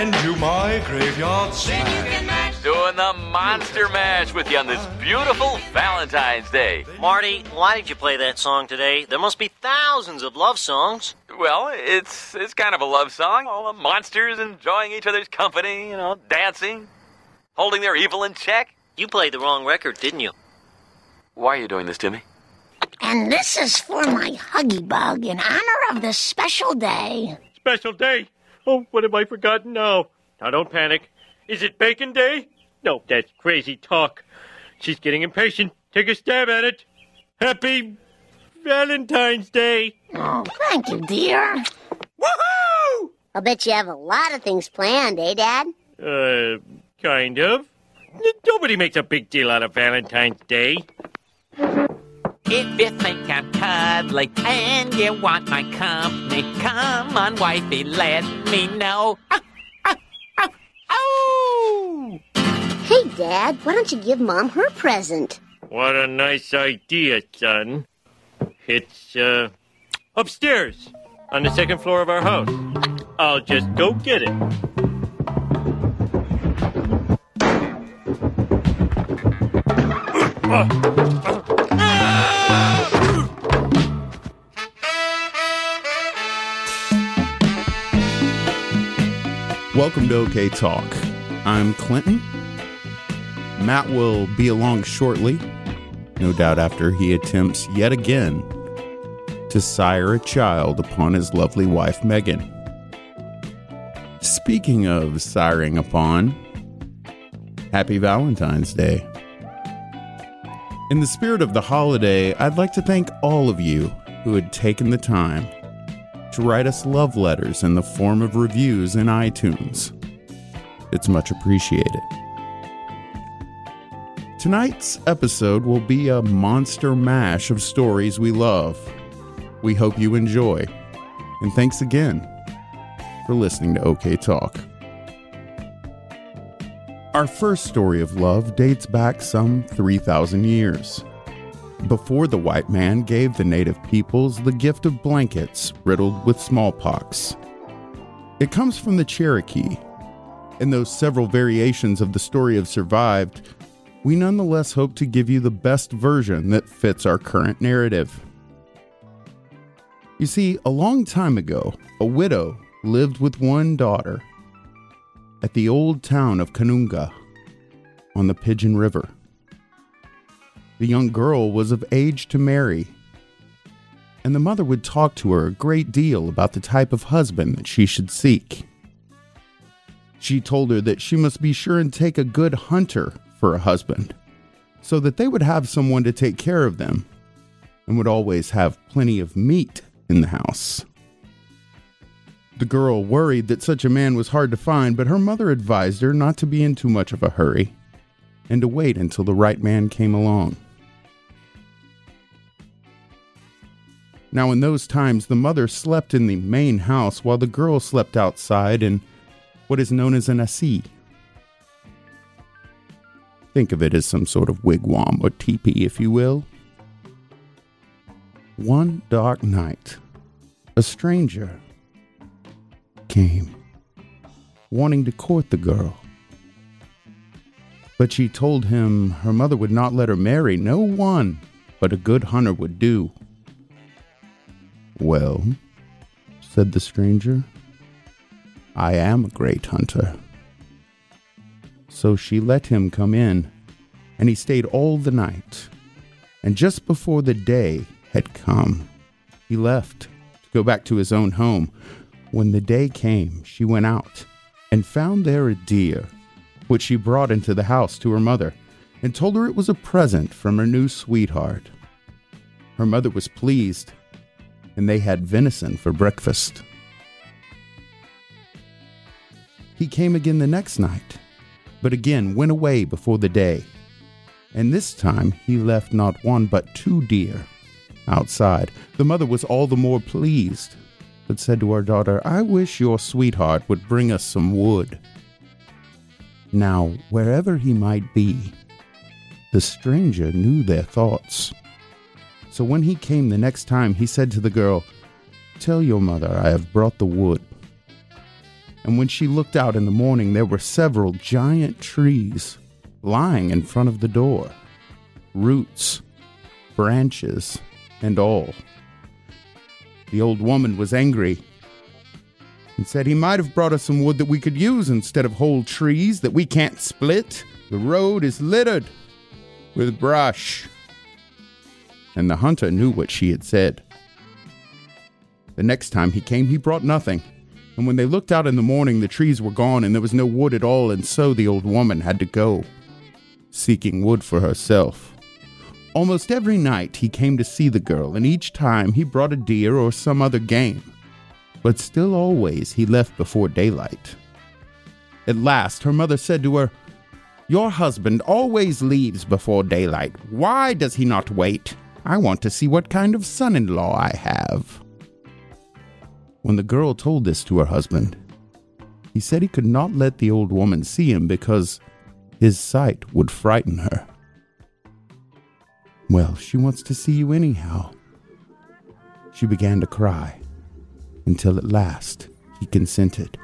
And do my graveyard smash. Doing the Monster Mash with you on this beautiful Valentine's Day. Marty, why did you play that song today? There must be thousands of love songs. Well, it's it's kind of a love song. All the monsters enjoying each other's company, you know, dancing, holding their evil in check. You played the wrong record, didn't you? Why are you doing this to me? And this is for my Huggy Bug in honor of this special day. Special day? Oh, what have I forgotten now? Now don't panic. Is it Bacon Day? No, that's crazy talk. She's getting impatient. Take a stab at it. Happy Valentine's Day. Oh, thank you, dear. Woohoo! I'll bet you have a lot of things planned, eh, Dad? Uh, kind of. Nobody makes a big deal out of Valentine's Day. If you think I'm cuddly and you want my company, come on, wifey, let me know. Ah, ah, ah, oh! Hey, Dad, why don't you give Mom her present? What a nice idea, son. It's, uh, upstairs on the second floor of our house. I'll just go get it. Welcome to OK Talk. I'm Clinton. Matt will be along shortly, no doubt after he attempts yet again to sire a child upon his lovely wife, Megan. Speaking of siring upon, happy Valentine's Day. In the spirit of the holiday, I'd like to thank all of you who had taken the time to write us love letters in the form of reviews in iTunes. It's much appreciated. Tonight's episode will be a monster mash of stories we love. We hope you enjoy. And thanks again for listening to OK Talk. Our first story of love dates back some 3,000 years before the white man gave the native peoples the gift of blankets riddled with smallpox. It comes from the Cherokee, and though several variations of the story have survived, we nonetheless hope to give you the best version that fits our current narrative. You see, a long time ago, a widow lived with one daughter at the old town of Kanunga on the Pigeon River. The young girl was of age to marry, and the mother would talk to her a great deal about the type of husband that she should seek. She told her that she must be sure and take a good hunter for a husband, so that they would have someone to take care of them and would always have plenty of meat in the house. The girl worried that such a man was hard to find, but her mother advised her not to be in too much of a hurry and to wait until the right man came along. Now, in those times, the mother slept in the main house while the girl slept outside in what is known as an assi. Think of it as some sort of wigwam or teepee, if you will. One dark night, a stranger came, wanting to court the girl. But she told him her mother would not let her marry no one but a good hunter would do. Well, said the stranger, I am a great hunter. So she let him come in, and he stayed all the night. And just before the day had come, he left to go back to his own home. When the day came, she went out and found there a deer, which she brought into the house to her mother, and told her it was a present from her new sweetheart. Her mother was pleased and they had venison for breakfast. he came again the next night, but again went away before the day. And this time he left not one but two deer outside. The mother was all the more pleased, but said to her daughter, I wish your sweetheart would bring us some wood. Now, wherever he might be, the stranger knew their thoughts. So when he came the next time, he said to the girl, Tell your mother I have brought the wood. And when she looked out in the morning, there were several giant trees lying in front of the door, roots, branches, and all. The old woman was angry and said he might have brought us some wood that we could use instead of whole trees that we can't split. The road is littered with brush. And the hunter knew what she had said. The next time he came, he brought nothing. And when they looked out in the morning, the trees were gone and there was no wood at all, and so the old woman had to go, seeking wood for herself. Almost every night he came to see the girl, and each time he brought a deer or some other game. But still always he left before daylight. At last her mother said to her, Your husband always leaves before daylight. Why does he not wait? I want to see what kind of son in law I have. When the girl told this to her husband, he said he could not let the old woman see him because his sight would frighten her. Well, she wants to see you anyhow. She began to cry until at last he consented.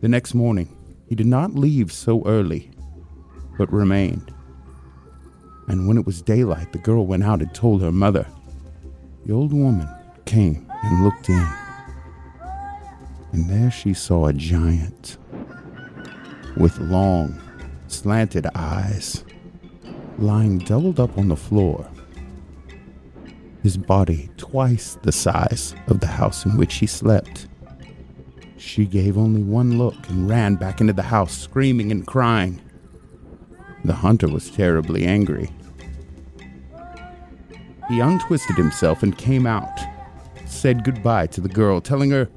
The next morning, he did not leave so early, but remained. And when it was daylight, the girl went out and told her mother. The old woman came and looked in, and there she saw a giant with long, slanted eyes lying doubled up on the floor, his body twice the size of the house in which he slept. She gave only one look and ran back into the house, screaming and crying. The hunter was terribly angry. He untwisted himself and came out, said goodbye to the girl, telling her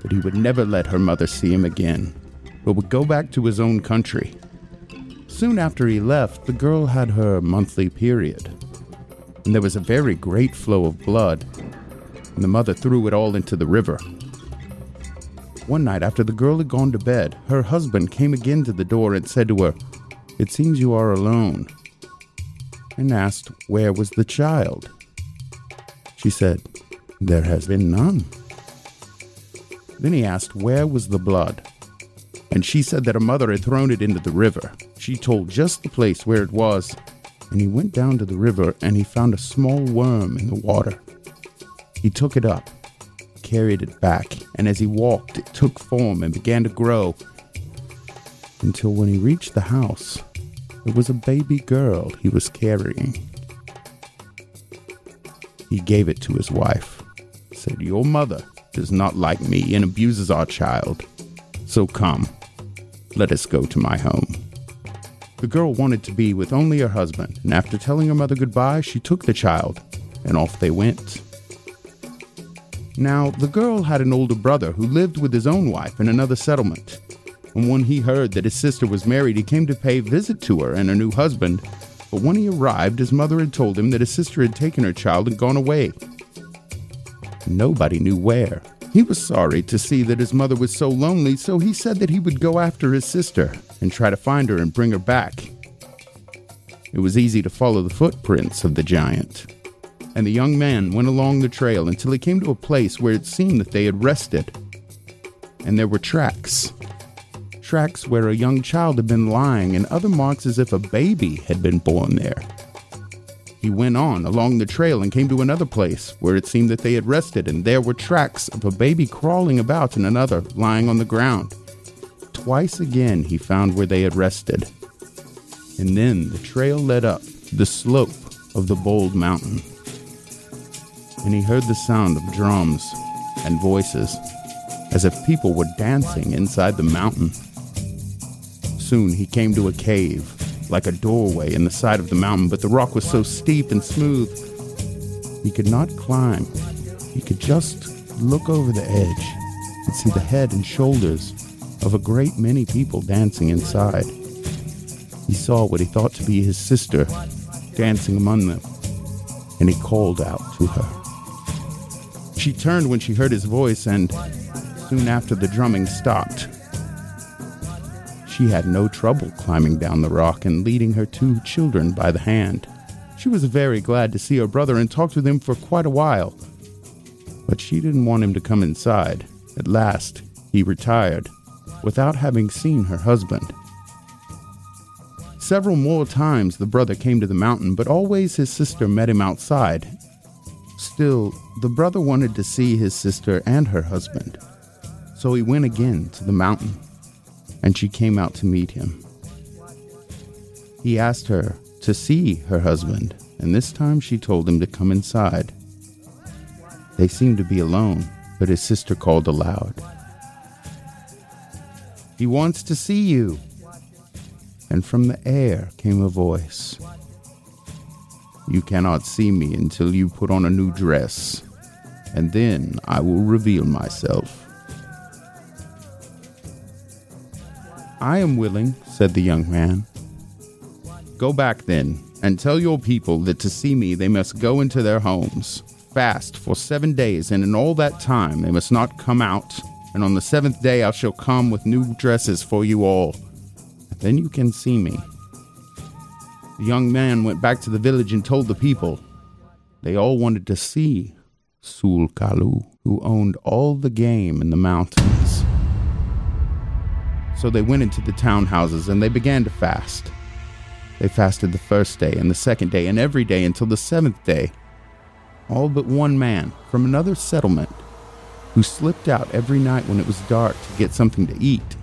that he would never let her mother see him again, but would go back to his own country. Soon after he left, the girl had her monthly period, and there was a very great flow of blood, and the mother threw it all into the river. One night, after the girl had gone to bed, her husband came again to the door and said to her, It seems you are alone and asked where was the child. She said, There has been none. Then he asked where was the blood, and she said that her mother had thrown it into the river. She told just the place where it was, and he went down to the river and he found a small worm in the water. He took it up, carried it back, and as he walked, it took form and began to grow until when he reached the house, it was a baby girl he was carrying. He gave it to his wife, said, Your mother does not like me and abuses our child. So come, let us go to my home. The girl wanted to be with only her husband, and after telling her mother goodbye, she took the child, and off they went. Now, the girl had an older brother who lived with his own wife in another settlement and when he heard that his sister was married, he came to pay visit to her and her new husband. But when he arrived, his mother had told him that his sister had taken her child and gone away. Nobody knew where. He was sorry to see that his mother was so lonely, so he said that he would go after his sister and try to find her and bring her back. It was easy to follow the footprints of the giant. And the young man went along the trail until he came to a place where it seemed that they had rested. And there were tracks tracks where a young child had been lying and other marks as if a baby had been born there. He went on along the trail and came to another place where it seemed that they had rested, and there were tracks of a baby crawling about and another lying on the ground. Twice again he found where they had rested. And then the trail led up the slope of the Bald Mountain. And he heard the sound of drums and voices, as if people were dancing inside the mountain. Soon he came to a cave, like a doorway in the side of the mountain, but the rock was so steep and smooth he could not climb. He could just look over the edge and see the head and shoulders of a great many people dancing inside. He saw what he thought to be his sister dancing among them, and he called out to her. She turned when she heard his voice, and soon after the drumming stopped. She had no trouble climbing down the rock and leading her two children by the hand. She was very glad to see her brother and talked with him for quite a while. But she didn't want him to come inside. At last, he retired without having seen her husband. Several more times the brother came to the mountain, but always his sister met him outside. Still, the brother wanted to see his sister and her husband, so he went again to the mountain, and she came out to meet him. He asked her to see her husband, and this time she told him to come inside. They seemed to be alone, but his sister called aloud. He wants to see you. And from the air came a voice. You cannot see me until you put on a new dress, and then I will reveal myself. I am willing, said the young man. Go back then, and tell your people that to see me they must go into their homes, fast for seven days, and in all that time they must not come out. And on the seventh day I shall come with new dresses for you all. Then you can see me. The young man went back to the village and told the people. They all wanted to see Tsul'kalu, who owned all the game in the mountains. So they went into the townhouses and they began to fast. They fasted the first day and the second day and every day until the seventh day. All but one man from another settlement who slipped out every night when it was dark to get something to eat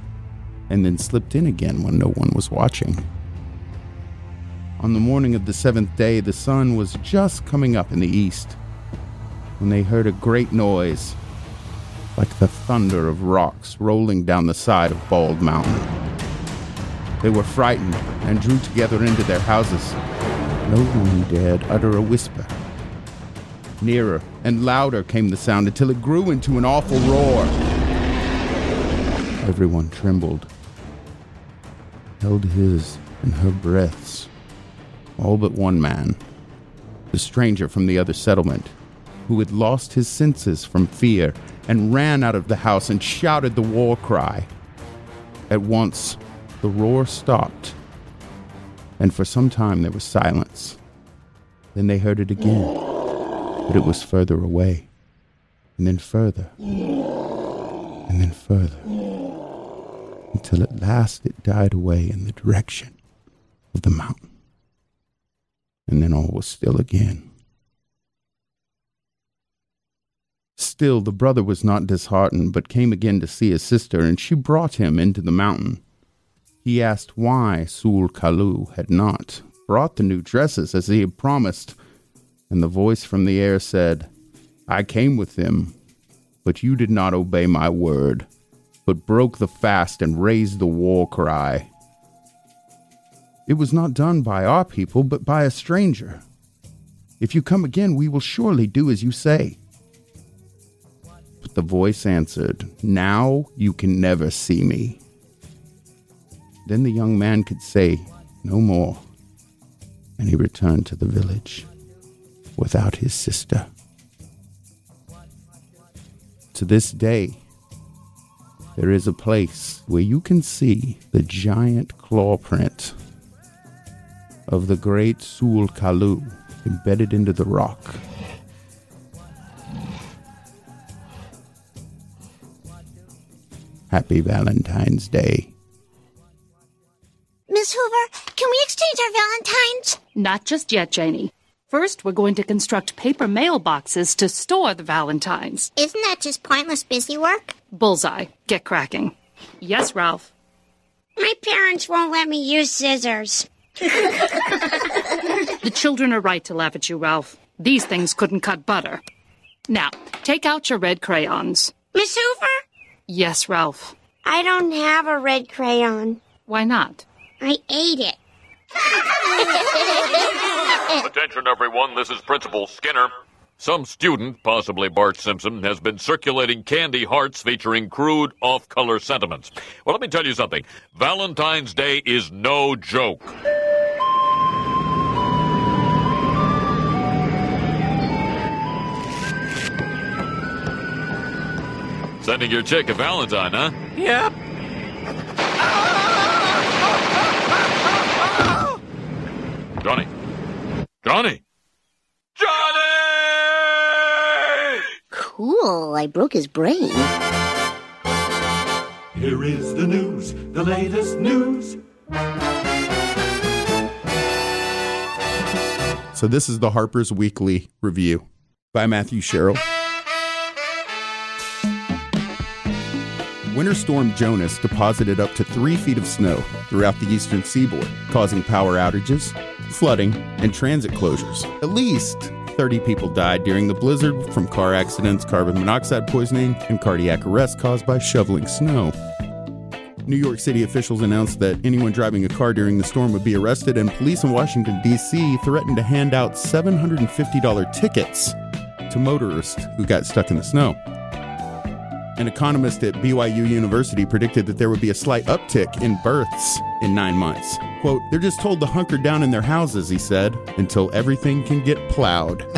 and then slipped in again when no one was watching. On the morning of the seventh day, the sun was just coming up in the east when they heard a great noise, like the thunder of rocks rolling down the side of Bald Mountain. They were frightened and drew together into their houses. No one dared utter a whisper. Nearer and louder came the sound until it grew into an awful roar. Everyone trembled, held his and her breaths. All but one man, the stranger from the other settlement, who had lost his senses from fear and ran out of the house and shouted the war cry. At once, the roar stopped, and for some time there was silence. Then they heard it again, but it was further away, and then further, and then further, until at last it died away in the direction of the mountain. And then all was still again. Still, the brother was not disheartened, but came again to see his sister, and she brought him into the mountain. He asked why Tsul'kalu had not brought the new dresses as he had promised, and the voice from the air said, I came with them, but you did not obey my word, but broke the fast and raised the war cry. It was not done by our people, but by a stranger. If you come again, we will surely do as you say. The voice answered, Now you can never see me. Then the young man could say no more, and he returned to the village without his sister. To this day, there is a place where you can see the giant claw print of the great Tsul'kalu embedded into the rock. Happy Valentine's Day. Miss Hoover, can we exchange our Valentines? Not just yet, Janie. First, we're going to construct paper mailboxes to store the Valentines. Isn't that just pointless busy work? Bullseye. Get cracking. Yes, Ralph. My parents won't let me use scissors. The children are right to laugh at you, Ralph. These things couldn't cut butter. Now, take out your red crayons. Miss Hoover? Yes, Ralph. I don't have a red crayon. Why not? I ate it. Attention, everyone. This is Principal Skinner. Some student, possibly Bart Simpson, has been circulating candy hearts featuring crude, off color sentiments. Well, let me tell you something Valentine's Day is no joke. Sending your chick a Valentine, huh? Yep. Johnny. Johnny! Johnny! Cool, I broke his brain. Here is the news, the latest news. So, this is the Harper's Weekly Review by Matthew Sherrill. Winter Storm Jonas deposited up to three feet of snow throughout the eastern seaboard, causing power outages, flooding, and transit closures. At least 30 people died during the blizzard from car accidents, carbon monoxide poisoning, and cardiac arrest caused by shoveling snow. New York City officials announced that anyone driving a car during the storm would be arrested, and police in Washington, D.C. threatened to hand out $750 tickets to motorists who got stuck in the snow. An economist at BYU University predicted that there would be a slight uptick in births in nine months. Quote, they're just told to hunker down in their houses, he said, until everything can get plowed.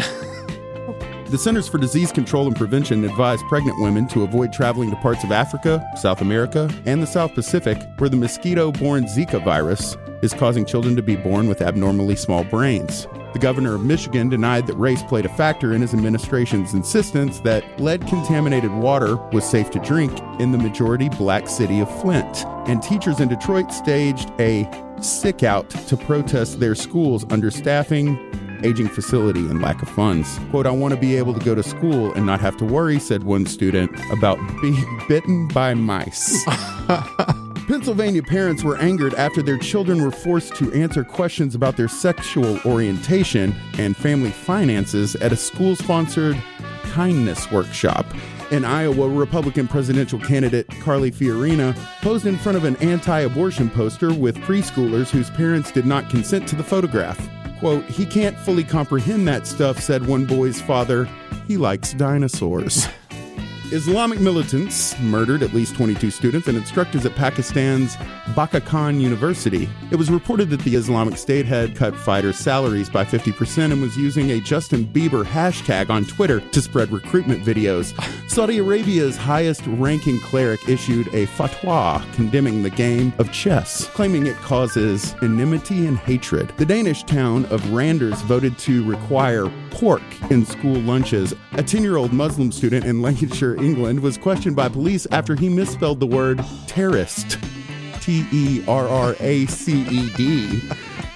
the Centers for Disease Control and Prevention advise pregnant women to avoid traveling to parts of Africa, South America, and the South Pacific where the mosquito borne Zika virus is causing children to be born with abnormally small brains. The governor of Michigan denied that race played a factor in his administration's insistence that lead contaminated water was safe to drink in the majority black city of Flint. And teachers in Detroit staged a sick out to protest their school's understaffing, aging facility, and lack of funds. Quote, I want to be able to go to school and not have to worry, said one student, about being bitten by mice. Pennsylvania parents were angered after their children were forced to answer questions about their sexual orientation and family finances at a school sponsored kindness workshop. In Iowa, Republican presidential candidate Carly Fiorina posed in front of an anti abortion poster with preschoolers whose parents did not consent to the photograph. Quote, he can't fully comprehend that stuff, said one boy's father. He likes dinosaurs. Islamic militants murdered at least 22 students and instructors at Pakistan's Bacha Khan University. It was reported that the Islamic State had cut fighters' salaries by 50% and was using a Justin Bieber hashtag on Twitter to spread recruitment videos. Saudi Arabia's highest ranking cleric issued a fatwa condemning the game of chess, claiming it causes enmity and hatred. The Danish town of Randers voted to require pork in school lunches. A 10 year old Muslim student in Lancashire, England, was questioned by police after he misspelled the word terrorist. T E R R A C E D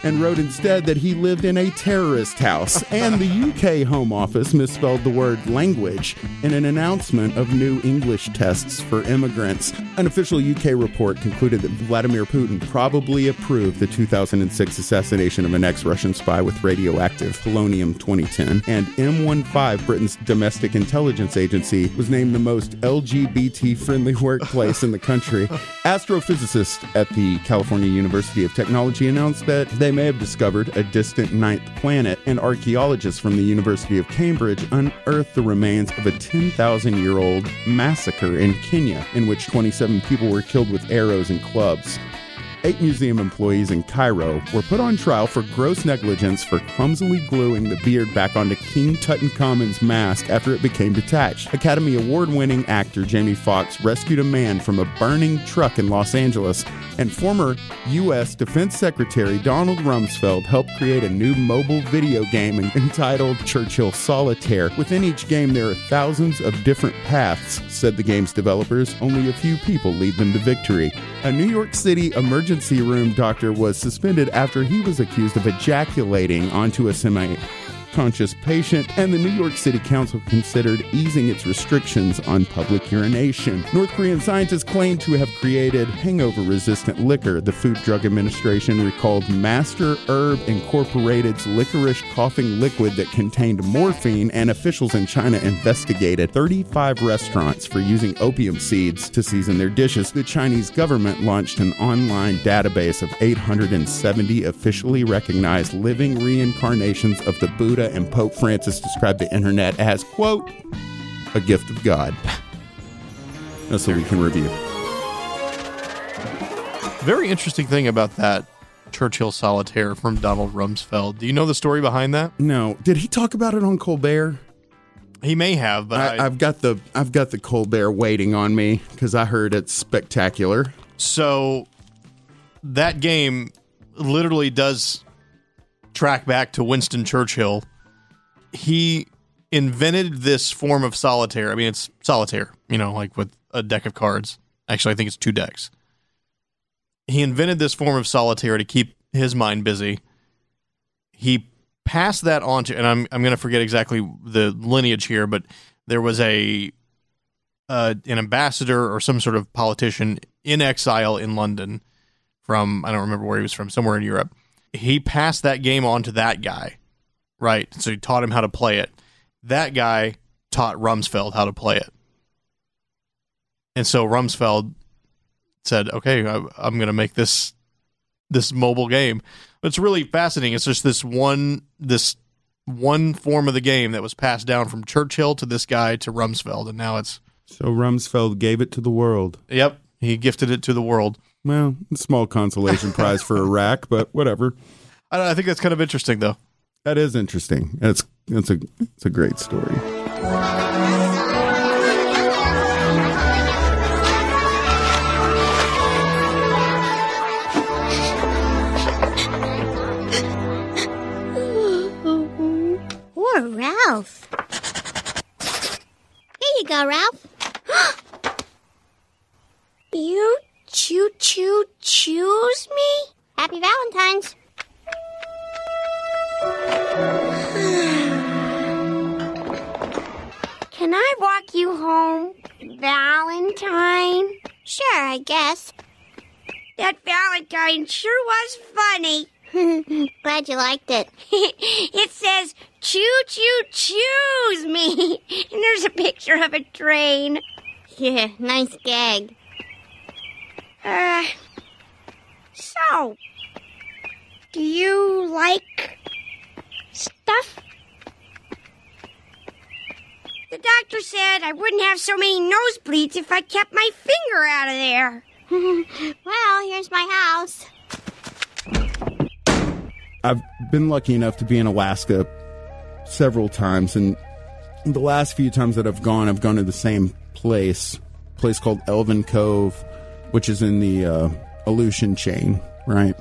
and wrote instead that he lived in a terrorist house. And the UK Home Office misspelled the word language in an announcement of new English tests for immigrants. An official UK report concluded that Vladimir Putin probably approved the 2006 assassination of an ex Russian spy with radioactive polonium 2010. And MI5, Britain's domestic intelligence agency, was named the most LGBT friendly workplace in the country. Astrophysicists at the California University of Technology announced that they may have discovered a distant ninth planet, and archaeologists from the University of Cambridge unearthed the remains of a 10,000 year old massacre in Kenya, in which 27 people were killed with arrows and clubs. Eight museum employees in Cairo were put on trial for gross negligence for clumsily gluing the beard back onto King Tutankhamun's mask after it became detached. Academy Award winning actor Jamie Foxx rescued a man from a burning truck in Los Angeles, and former U.S. Defense Secretary Donald Rumsfeld helped create a new mobile video game entitled Churchill Solitaire. Within each game, there are thousands of different paths, said the game's developers. Only a few people lead them to victory. A New York City emergency room doctor was suspended after he was accused of ejaculating onto a semi conscious patient, and the New York City Council considered easing its restrictions on public urination. North Korean scientists claim to have created hangover resistant liquor. The Food Drug Administration recalled Master Herb Incorporated's licorice coughing liquid that contained morphine, and officials in China investigated 35 restaurants for using opium seeds to season their dishes. The Chinese government launched an online database of 870 officially recognized living reincarnations of the Buddha Buddha and Pope Francis described the internet as, quote, a gift of God. That's what we can review. Very interesting thing about that Churchill Solitaire from Donald Rumsfeld. Do you know the story behind that? No. Did he talk about it on Colbert? He may have, but I, I, I've got the I've got the Colbert waiting on me because I heard it's spectacular. So that game literally does track back to Winston Churchill. He invented this form of solitaire. I mean, it's solitaire, you know, like with a deck of cards. Actually, I think it's two decks. He invented this form of solitaire to keep his mind busy. He passed that on to, and I'm I'm going to forget exactly the lineage here, but there was a uh, an ambassador or some sort of politician in exile in London from I don't remember where he was from, somewhere in Europe. He passed that game on to that guy, right? So he taught him how to play it. That guy taught Rumsfeld how to play it, and so Rumsfeld said, "Okay, I, I'm going to make this this mobile game." But it's really fascinating. It's just this one this one form of the game that was passed down from Churchill to this guy to Rumsfeld, and now it's So Rumsfeld gave it to the world. Yep, he gifted it to the world. Well, small consolation prize for Iraq, but whatever. I, I think that's kind of interesting, though. That is interesting. It's it's a it's a great story. Poor Ralph. Here you go, Ralph. you choo choo choose me? Happy Valentine's. Can I walk you home, Valentine? Sure, I guess. That Valentine sure was funny. Glad you liked it. it says, choo choo choose me. And there's a picture of a train. Yeah, nice gag. Uh, so, do you like stuff? The doctor said I wouldn't have so many nosebleeds if I kept my finger out of there. well, here's my house. I've been lucky enough to be in Alaska several times, and the last few times that I've gone, I've gone to the same place, place called Elfin Cove, which is in the uh, Aleutian chain, right?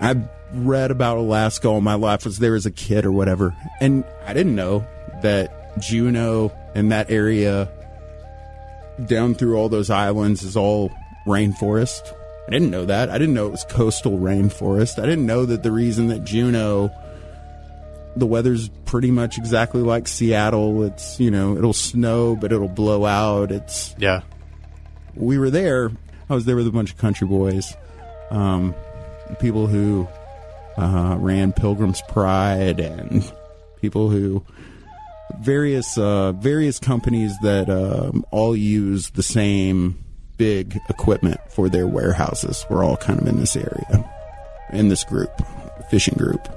I've read about Alaska all my life, was there as a kid or whatever, and I didn't know that Juneau and that area down through all those islands is all rainforest. I didn't know that. I didn't know it was coastal rainforest. I didn't know that the reason that Juneau, the weather's pretty much exactly like Seattle. It's, you know, it'll snow, but it'll blow out. It's, yeah. We were there. I was there with a bunch of country boys, um, people who uh, ran Pilgrim's Pride and people who various uh, various companies that um, all use the same big equipment for their warehouses. We're all kind of in this area, in this group, fishing group.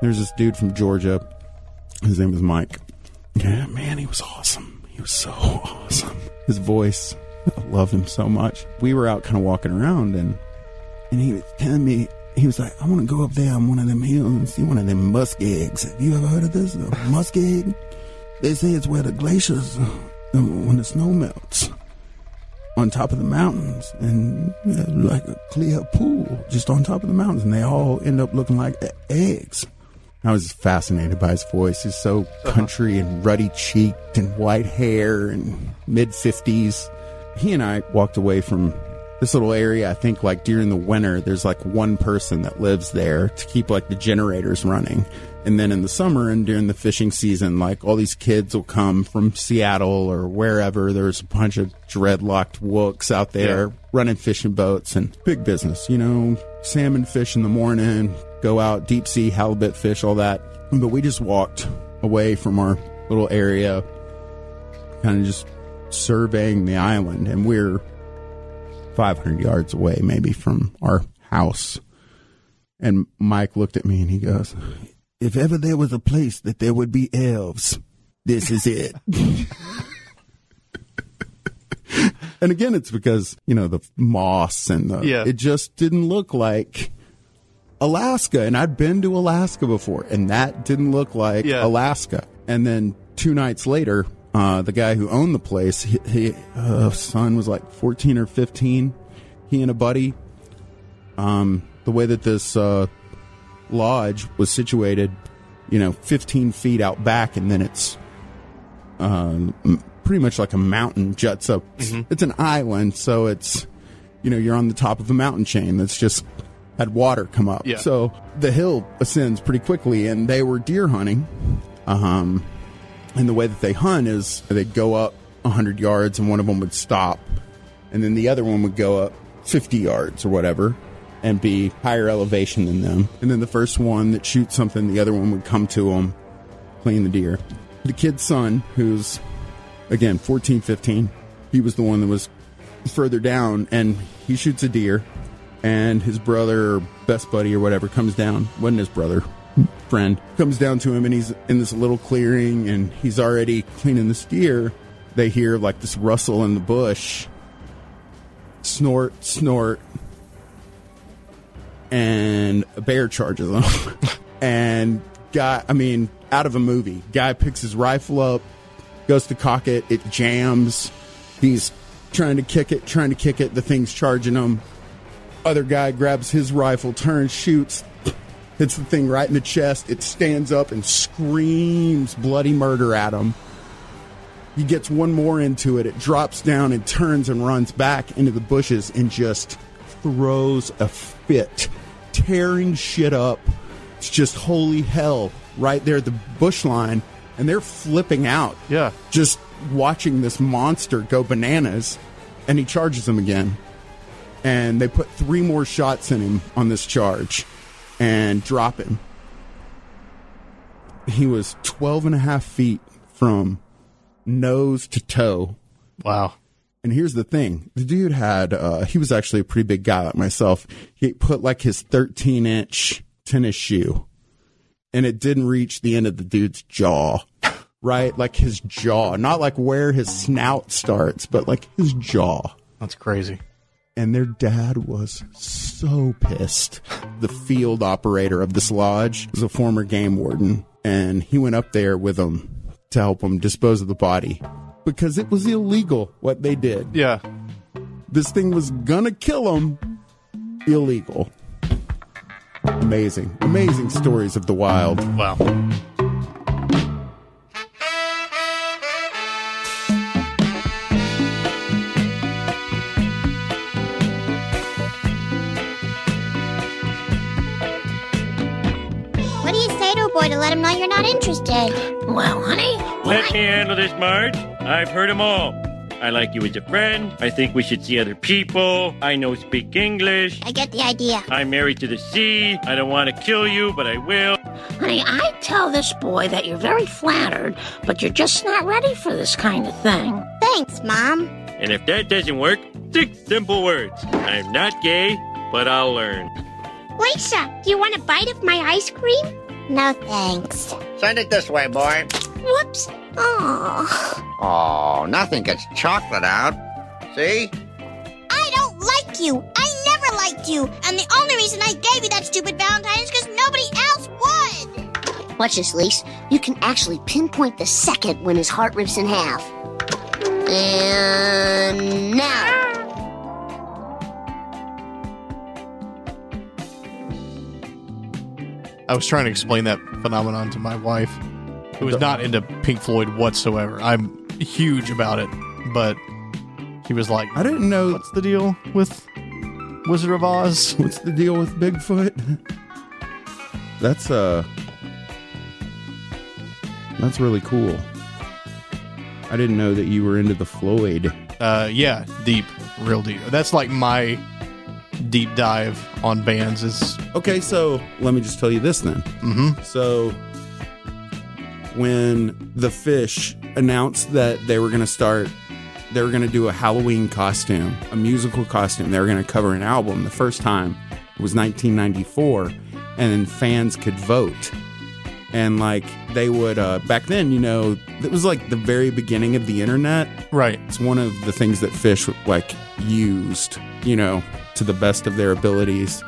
There's this dude from Georgia. His name was Mike. Yeah, man, he was awesome. He was so awesome. His voice, I loved him so much. We were out kind of walking around, and and he was telling me he was like, I want to go up there on one of them hills and see one of them muskegs. Have you ever heard of this? A muskeg? They say it's where the glaciers, uh, when the snow melts on top of the mountains and like a clear pool just on top of the mountains and they all end up looking like eggs. I was fascinated by his voice. He's so country and ruddy cheeked and white hair and mid 50s. He and I walked away from this little area. I think like during the winter, there's like one person that lives there to keep like the generators running. And then in the summer and during the fishing season, like all these kids will come from Seattle or wherever. There's a bunch of dreadlocked wooks out there Yeah. running fishing boats and big business, you know, salmon fish in the morning, go out, deep sea, halibut fish, all that. But we just walked away from our little area, kind of just surveying the island. And we're 500 yards away, maybe from our house. And Mike looked at me and he goes, if ever there was a place that there would be elves, this is it. and again, it's because, you know, the moss and the, Yeah. it just didn't look like Alaska. And I'd been to Alaska before and that didn't look like Yeah. Alaska. And then two nights later, uh, the guy who owned the place, he, he uh, son was like 14 or 15. He and a buddy, um, the way that this, uh, lodge was situated, you know, 15 feet out back, and then it's um, pretty much like a mountain juts up. It's an island, so it's, you know, you're on the top of a mountain chain that's just had water come up. Yeah. So the hill ascends pretty quickly, and they were deer hunting. Um, and the way that they hunt is they'd go up 100 yards, and one of them would stop, and then the other one would go up 50 yards or whatever and be higher elevation than them. And then the first one that shoots something, the other one would come to them, clean the deer. The kid's son, who's again 14, 15, he was the one that was further down and he shoots a deer. And his brother or best buddy or whatever comes down, wasn't his brother, friend, comes down to him and he's in this little clearing and he's already cleaning this deer. They hear like this rustle in the bush, snort, snort, and a bear charges him. and guy, I mean, out of a movie, guy picks his rifle up, goes to cock it, it jams. He's trying to kick it, trying to kick it. The thing's charging him. Other guy grabs his rifle, turns, shoots, hits the thing right in the chest. It stands up and screams bloody murder at him. He gets one more into it. It drops down and turns and runs back into the bushes and just throws a fit, tearing shit up. It's just holy hell right there at the bush line. And they're flipping out. Yeah. Just watching this monster go bananas. And he charges them again. And they put three more shots in him on this charge and drop him. He was 12 and a half feet from nose to toe. Wow. And here's the thing. The dude had, uh, he was actually a pretty big guy like myself. He put like his 13 inch tennis shoe and it didn't reach the end of the dude's jaw, right? Like his jaw, not like where his snout starts, but like his jaw. That's crazy. And their dad was so pissed. The field operator of this lodge was a former game warden and he went up there with them to help them dispose of the body because it was illegal what they did. Yeah. This thing was gonna kill him. Illegal. Amazing. Amazing stories of the wild. Wow. Boy to let him know you're not interested? Well, honey, Let me handle this, Marge. I've heard them all. I like you as a friend. I think we should see other people. I know speak English. I get the idea. I'm married to the sea. I don't want to kill you, but I will. honey, I tell this boy that you're very flattered, but you're just not ready for this kind of thing. Thanks, Mom. And if that doesn't work, six simple words. I'm not gay, but I'll learn. Lisa, do you want a bite of my ice cream? No, thanks. Send it this way, boy. Whoops. Oh. Oh, nothing gets chocolate out. See? I don't like you. I never liked you. And the only reason I gave you that stupid Valentine is because nobody else would. Watch this, Lise. You can actually pinpoint the second when his heart rips in half. And now. I was trying to explain that phenomenon to my wife, who was not into Pink Floyd whatsoever. I'm huge about it, but he was like, I didn't know. "What's the deal with Wizard of Oz? What's the deal with Bigfoot? That's uh That's really cool. I didn't know that you were into the Floyd. Uh, yeah, deep, real deep. That's like my deep dive on bands. Is Okay, so let me just tell you this then. mm-hmm. So when the Phish announced that they were going to start they were going to do a Halloween costume, a musical costume. They were going to cover an album. The first time was 1994 and then fans could vote and like they would uh, back then, you know, it was like the very beginning of the internet. Right. It's one of the things that Phish like used, you know, to the best of their abilities.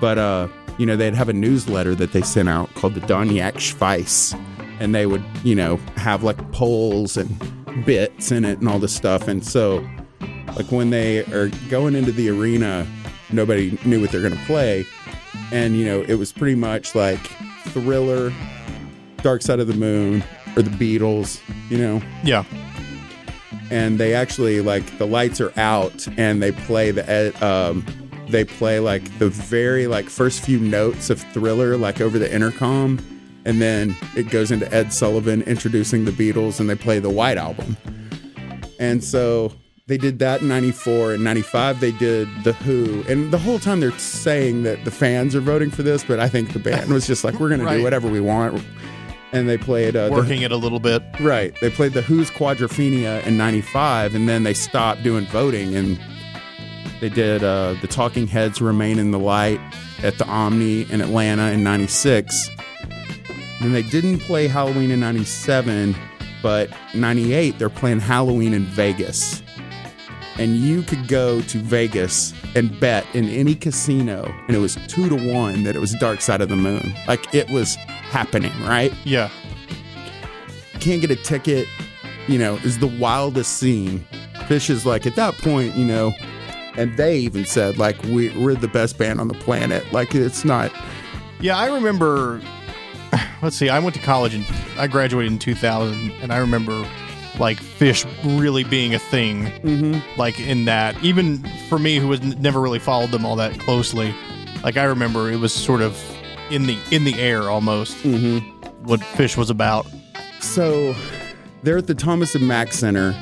But uh, you know, they'd have a newsletter that they sent out called the Doniac Schvice, and they would, you know, have like polls and bits in it and all this stuff. And so, like when they are going into the arena, nobody knew what they're going to play, and you know, it was pretty much like Thriller, Dark Side of the Moon, or the Beatles, you know. Yeah. And they actually like the lights are out, and they play the ed- um, they play like the very like first few notes of Thriller like over the intercom, and then it goes into Ed Sullivan introducing the Beatles, and they play the White Album. And so they did that in 94 and 95 they did the who and the whole time they're saying that the fans are voting for this but i think the band was just like we're gonna Right. do whatever we want and they played uh, the- Working it a little bit. Right. They played the Who's Quadrophenia in 95, and then they stopped doing voting, and they did uh, the Talking Heads Remain in the Light at the Omni in Atlanta in 96. Then they didn't play Halloween in 97, but 98, they're playing Halloween in Vegas. And you could go to Vegas and bet in any casino, and it was two to one that it was Dark Side of the Moon. Like it was happening, right? Yeah. can't get a ticket, you know, is the wildest scene. Phish is like at that point, you know, and they even said like we we're the best band on the planet. Like it's not Yeah, I remember. Let's see. I went to college and I graduated in 2000, and I remember like Phish really being a thing. Mm-hmm. Like in that, even for me who was never really followed them all that closely, like I remember it was sort of in the in the air almost. Mm-hmm. What Phish was about. So they're at the Thomas and Mack Center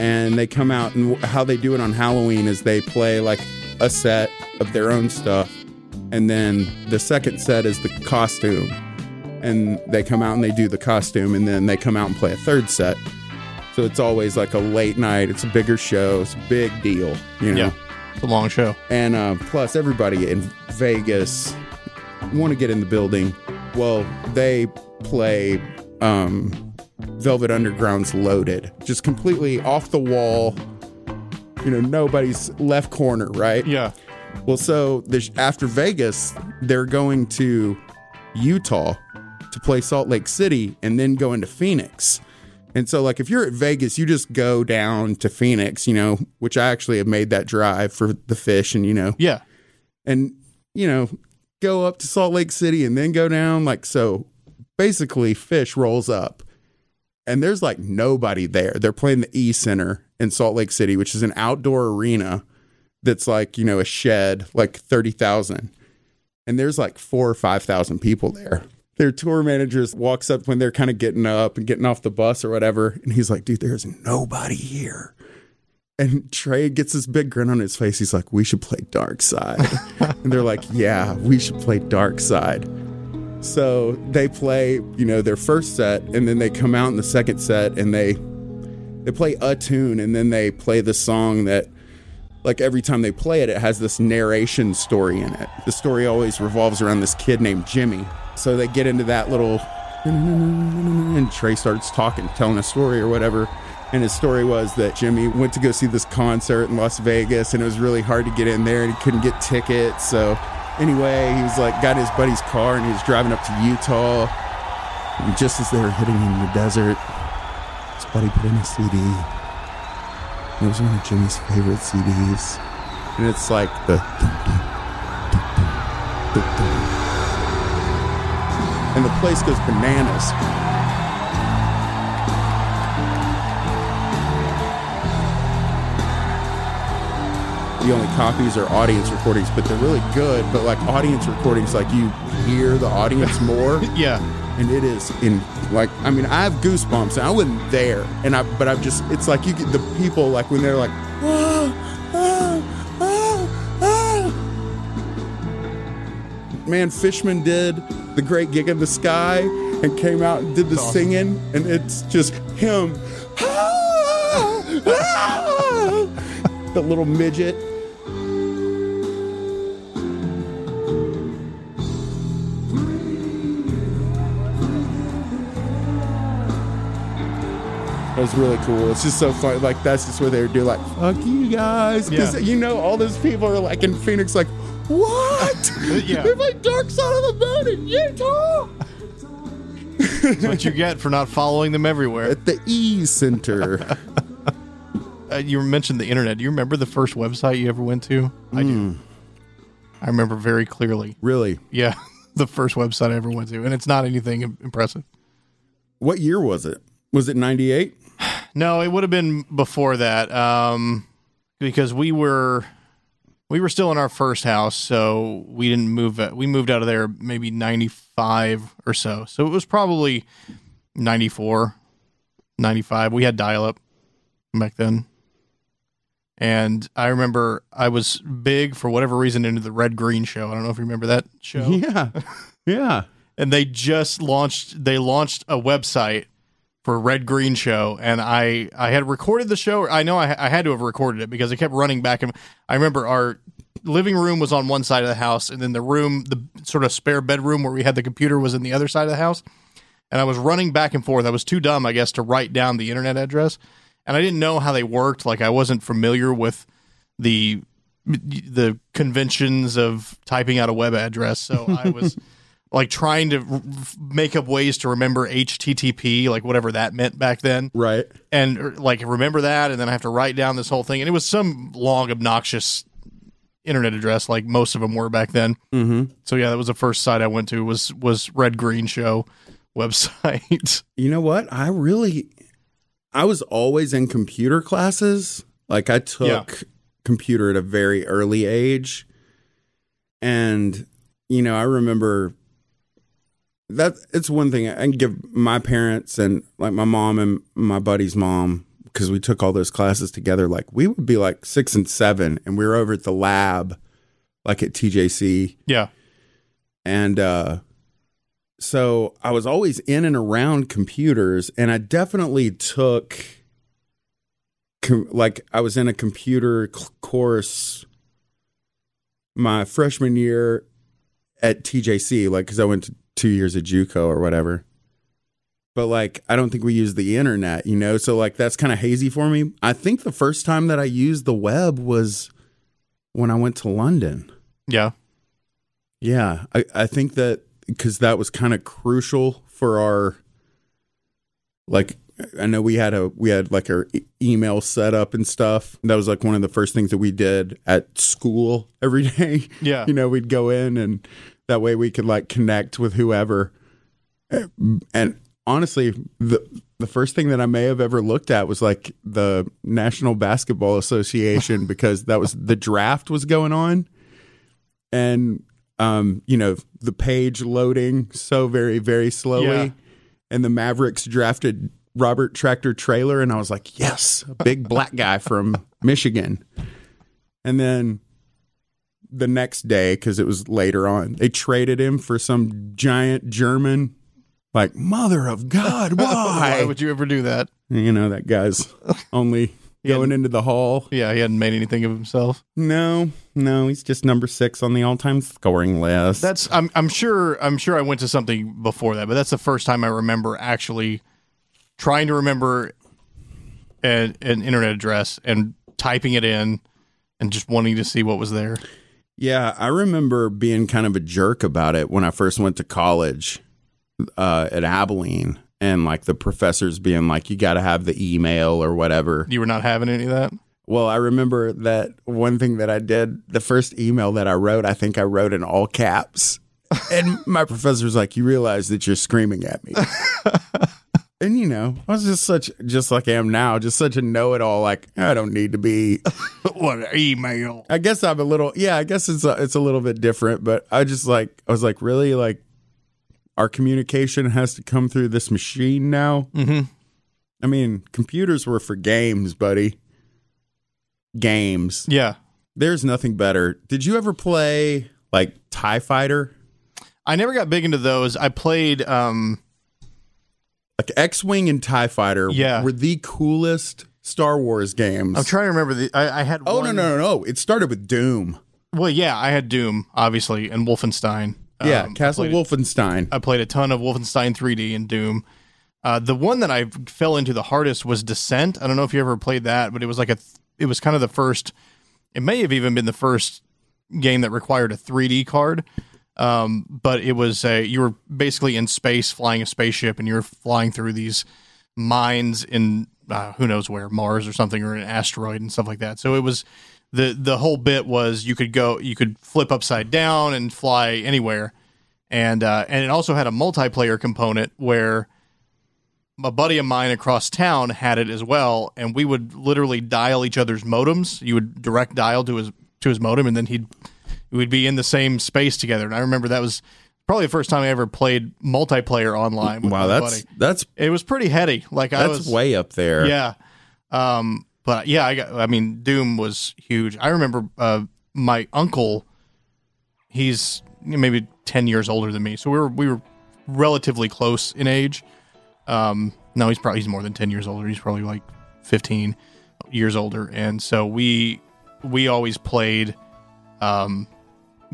and they come out and how they do it on Halloween is they play like a set of their own stuff and then the second set is the costume and they come out and they do the costume and then they come out and play a third set. So it's always like a late night, it's a bigger show, it's a big deal, you know. Yeah, it's a long show. And uh, plus, everybody in Vegas want to get in the building. Well, they play um, Velvet Underground's Loaded, just completely off the wall. You know, nobody's left corner, right? Yeah. Well, so there's, after Vegas, they're going to Utah to play Salt Lake City and then go into Phoenix. And so, like, if you're at Vegas, you just go down to Phoenix, you know, which I actually have made that drive for the Phish and, you know, Yeah. and, you know, go up to Salt Lake City and then go down. Like, so basically, Phish rolls up and there's like nobody there. They're playing the E Center in Salt Lake City, which is an outdoor arena that's like, you know, a shed, like 30,000. And there's like four or 5,000 people there. Their tour managers walks up when they're kind of getting up and getting off the bus or whatever. And he's like, dude, there's nobody here. And Trey gets this big grin on his face. He's like, we should play Dark Side. and they're like, yeah, we should play Dark Side. So they play, you know, their first set, and then they come out in the second set and they they play a tune, and then they play the song that, like every time they play it, it has this narration story in it. The story always revolves around this kid named Jimmy. So they get into that little, and Trey starts talking, telling a story or whatever. And his story was that Jimmy went to go see this concert in Las Vegas, and it was really hard to get in there, and he couldn't get tickets. So anyway, he was like, got his buddy's car, and he was driving up to Utah. And just as they were hitting in the desert, his buddy put in a CD. It was one of Jimmy's favorite CDs, and it's like the. And the place goes bananas. the only copies are audience recordings, but they're really good. But like audience recordings, like you hear the audience more. yeah. And it is in like I mean I have goosebumps. And I wasn't there, and I but I've just it's like you get the people like when they're like. "Ah, ah, ah, ah." Man, Fishman did the great gig in the sky and came out and did the awesome. singing and it's just him ah, ah. the little midget It was really cool. It's just so fun. Like that's just where they would do like, "Fuck you guys," because yeah. you know all those people are like in Phoenix, like, "What?" Yeah. They're like Dark Side of the Moon in Utah." That's what you get for not following them everywhere. At the E Center. Uh, you mentioned the internet. Do you remember the first website you ever went to? I do. I remember very clearly. Really? Yeah, the first website I ever went to, and it's not anything impressive. What year was it? Was it 98? No, it would have been before that, um, because we were we were still in our first house, so we didn't move. uh, We moved out of there maybe ninety five or so. So it was probably 94, 95. We had dial up back then. And I remember I was big for whatever reason into the Red Green show. I don't know if you remember that show. Yeah. Yeah. and they just launched they launched a website for Red Green Show, and I I had recorded the show. I know I, I had to have recorded it because it kept running back. And I remember our living room was on one side of the house, and then the room, the sort of spare bedroom where we had the computer, was in the other side of the house. And I was running back and forth. I was too dumb, I guess, to write down the internet address, and I didn't know how they worked. Like I wasn't familiar with the the conventions of typing out a web address, so I was. like trying to r- make up ways to remember HTTP, like whatever that meant back then. Right. And er, like remember that, and then I have to write down this whole thing. And it was some long, obnoxious internet address, like most of them were back then. Mm-hmm. So yeah, that was the first site I went to was was Red Green Show website. You know what? I really, I was always in computer classes. Like I took Yeah. computer at a very early age. And, you know, I remember that it's one thing I can give my parents and like my mom and my buddy's mom, because we took all those classes together. Like we would be like six and seven, and we were over at the lab, like at TJC. yeah, And uh, so I was always in and around computers, and I definitely took, com- like, I was in a computer c- course my freshman year at TJC, like, because I went to two years at JUCO or whatever. But like, I don't think we used the internet, you know? So, like, that's kind of hazy for me. I think the first time that I used the web was when I went to London. yeah, Yeah, I, I think that because that was kind of crucial for our like I know we had a we had like our e- email set up and stuff. That was like one of the first things that we did at school every day. Yeah. you know, we'd go in and that way we could like connect with whoever. Uh, And honestly, the the first thing that I may have ever looked at was like the National Basketball Association because that was the draft was going on and um, you know, the page loading so very, very slowly. Yeah. And the Mavericks drafted Robert Tractor Traylor, and I was like, yes, a big black guy from Michigan. And then the next day, because it was later on, they traded him for some giant German. Like, mother of God, why? Why would you ever do that? you know, that guy's only going into the hall. Yeah, he hadn't made anything of himself. No, no, he's just number six on the all-time scoring list. That's I'm I'm sure I'm sure I went to something before that, but that's the first time I remember actually trying to remember an, an internet address and typing it in and just wanting to see what was there. Yeah, I remember being kind of a jerk about it when I first went to college uh, at Abilene, and like the professors being like, "You got to have the email or whatever." You were not having any of that. Well, I remember that one thing that I did. The first email that I wrote, I think I wrote in all caps, and my professor was like, "You realize that you're screaming at me." And you know, I was just such, just like I am now, just such a know-it-all. Like I don't need to be what email? I guess I'm a little yeah, I guess it's a, it's a little bit different, but I just like I was like really like our communication has to come through this machine now. Mm-hmm. I mean, computers were for games, buddy. Games. Yeah. There's nothing better. Did you ever play like TIE Fighter? I never got big into those. I played um Like X-Wing and TIE Fighter Yeah. were the coolest Star Wars games. I'm trying to remember the I, I had oh one, no, no, no, no. It started with Doom. Well, yeah, I had Doom, obviously, and Wolfenstein. Yeah, Um, Castle played- Wolfenstein. I played a ton of Wolfenstein 3D and Doom. Uh, the one that I fell into the hardest was Descent. I don't know if you ever played that, but it was like a, it was kind of the first. It may have even been the first game that required a 3D card. Um, but it was a, you were basically in space flying a spaceship, and you're flying through these mines in uh, who knows where Mars or something or an asteroid and stuff like that. So it was the the whole bit was you could go you could flip upside down and fly anywhere, and uh, and it also had a multiplayer component where a buddy of mine across town had it as well, and we would literally dial each other's modems. You would direct dial to his to his modem, and then he'd we'd be in the same space together. And I remember that was probably the first time I ever played multiplayer online. With Wow, that's buddy. that's it was pretty heady. Like I that's was way up there. yeah. Um, but yeah, I got, I mean, Doom was huge. I remember, uh, my uncle, he's maybe 10 years older than me. So we were, we were relatively close in age. Um, no, he's probably, he's more than 10 years older. He's probably like 15 years older. And so we, we always played, um,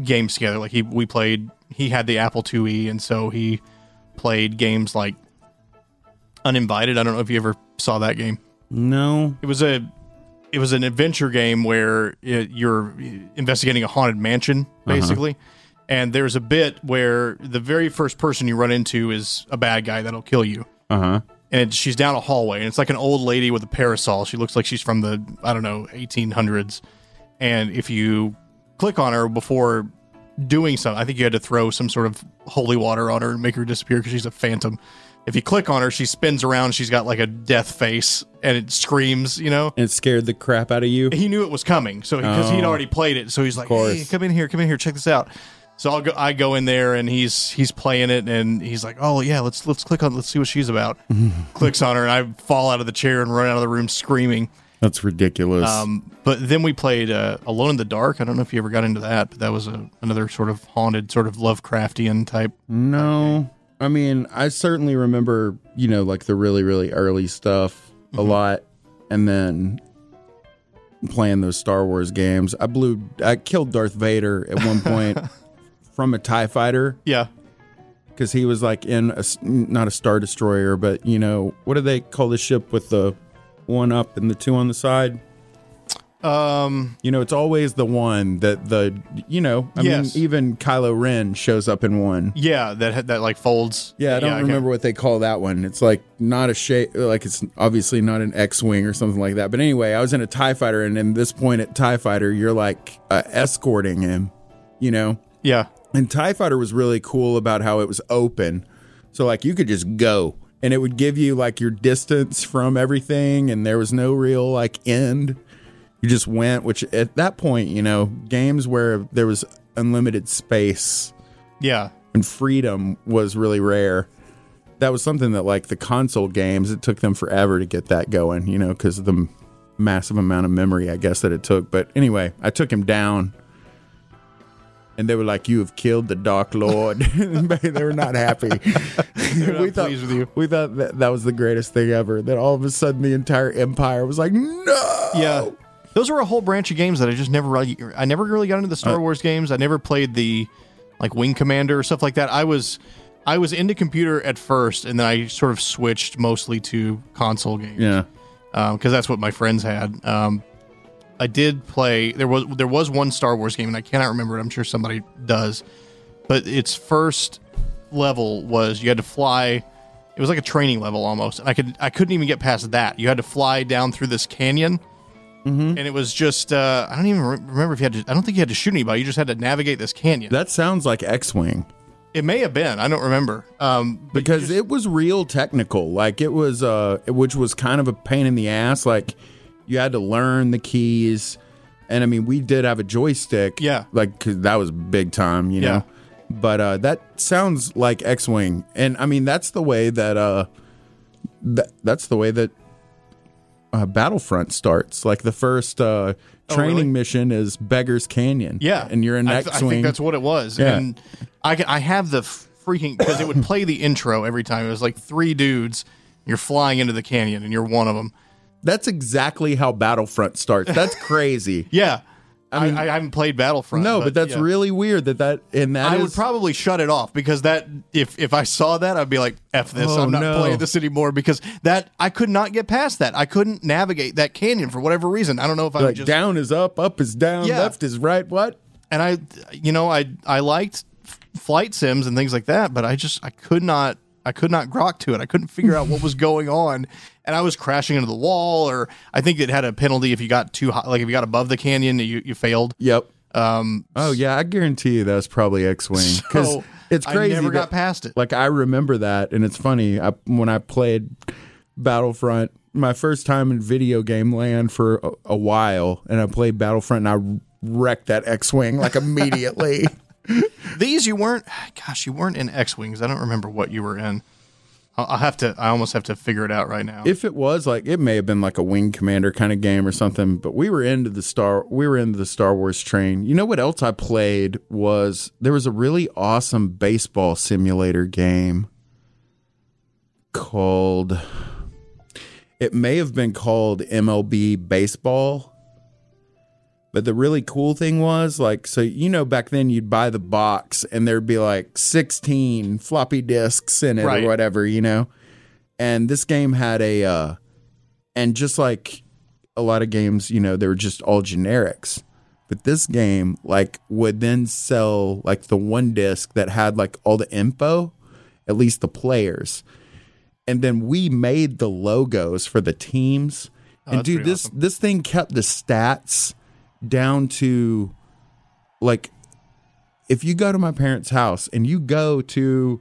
games together. Like he, we played, he had the Apple IIe. And so he played games like Uninvited. I don't know if you ever saw that game. No. It was a it was an adventure game where it, you're investigating a haunted mansion basically. And there's a bit where the very first person you run into is a bad guy that'll kill you. Uh huh. And she's down a hallway and it's like an old lady with a parasol. She looks like she's from the I don't know 1800s. And if you click on her before doing something, I think you had to throw some sort of holy water on her and make her disappear because she's a phantom. If you click on her, she spins around. She's got like a death face and it screams, you know? And it scared the crap out of you. He knew it was coming. So, because he'd Oh. already played it. So he's like, hey, come in here, come in here, check this out. So I'll go, I go in there and he's, he's playing it and he's like, oh yeah, let's, let's click on, let's see what she's about. Clicks on her and I fall out of the chair and run out of the room screaming. That's ridiculous. Um, but then we played uh, Alone in the Dark. I don't know if you ever got into that, but that was a, another sort of haunted, sort of Lovecraftian type. No. I mean, I certainly remember, you know, like the really, really early stuff a Mm-hmm. lot. And then playing those Star Wars games. I blew, I killed Darth Vader at one point from a TIE fighter. Yeah. Because he was like in a, not a Star Destroyer, but, you know, what do they call the ship with the one up and the two on the side? Um, You know, it's always the one that the, you know, I Yes. mean, even Kylo Ren shows up in one. yeah, that that like folds. Yeah, I don't okay. remember what they call that one. It's like not a shape, like it's obviously not an X-wing or something like that. But anyway, I was in a Tie Fighter, and in this point at Tie Fighter, you're like uh, escorting him, you know. Yeah, And Tie Fighter was really cool about how it was open, so like you could just go, and it would give you like your distance from everything, and there was no real like end. You just went, which at that point, you know, games where there was unlimited space yeah, and freedom was really rare. That was something that, like the console games, it took them forever to get that going, you know, because of the massive amount of memory, I guess, that it took. But anyway, I took him down. And they were like, "You have killed the Dark Lord." they were not happy. not we thought pleased with you. we thought that, that was the greatest thing ever. That all of a sudden the entire empire was like, "No!" yeah. Those were a whole branch of games that I just never really. I never really got into the Star Uh, Wars games. I never played the like Wing Commander or stuff like that. I was I was into computer at first, and then I sort of switched mostly to console games. Yeah. because that's what my friends had. Um, I did play. There was there was one Star Wars game, and I cannot remember it. I'm sure somebody does, but its first level was you had to fly. It was like a training level almost, and I could I couldn't even get past that. You had to fly down through this canyon, Mm-hmm. and it was just uh, I don't even re- remember if you had to. I don't think you had to shoot anybody. You just had to navigate this canyon. That sounds like X-wing. It may have been. I don't remember. Um, because it was real technical like it was uh which was kind of a pain in the ass like you had to learn the keys and i mean we did have a joystick Yeah. like cause that was big time you know Yeah. but uh that sounds like x-wing and i mean that's the way that uh that that's the way that uh, battlefront starts like the first uh Oh, training really? mission is beggars canyon Yeah, and you're in I, th- x-wing I think that's what it was. Yeah. And I, I have the freaking because it would play the intro every time. It was like three dudes. You're flying into the canyon, and you're one of them. That's exactly how battlefront starts that's crazy Yeah, I mean, I, haven't played Battlefront. no, but, that's yeah. really weird that that and that I is- would probably shut it off because that if if I saw that I'd be like f this Oh, I'm not no. playing this anymore because that I could not get past that I couldn't navigate that canyon for whatever reason I don't know if I like just down is up, up is down, Yeah. left is right. What? and I you know I I liked f- flight sims and things like that but I just I could not I could not grok to it I couldn't figure out what was going on and I was crashing into the wall or I think it had a penalty if you got too high like if you got above the canyon you you failed Yep. um Oh yeah, I guarantee you that was probably X-wing because So, it's I crazy. never that- got past it. Like I remember that, and it's funny. I, when I played Battlefront, my first time in video game land for a, a while, and I played Battlefront, and I wrecked that X-wing like immediately. These you weren't. Gosh, you weren't in X Wings. I don't remember what you were in. I'll, have to. I almost have to figure it out right now. if it was like, it may have been like a Wing Commander kind of game or something. But we were into the Star. We were into the Star Wars train. You know what else I played was there was a really awesome baseball simulator game called. It may have been called MLB Baseball. But the really cool thing was like so you know back then you'd buy the box and there'd be like 16 floppy disks in it Right. or whatever, you know. And this game had a uh and just like a lot of games, you know, they were just all generics. But this game like would then sell like the one disc that had like all the info, at least the players. And then we made the logos for the teams. Oh, and dude, this this thing kept the stats down to like if you go to my parents' house and you go to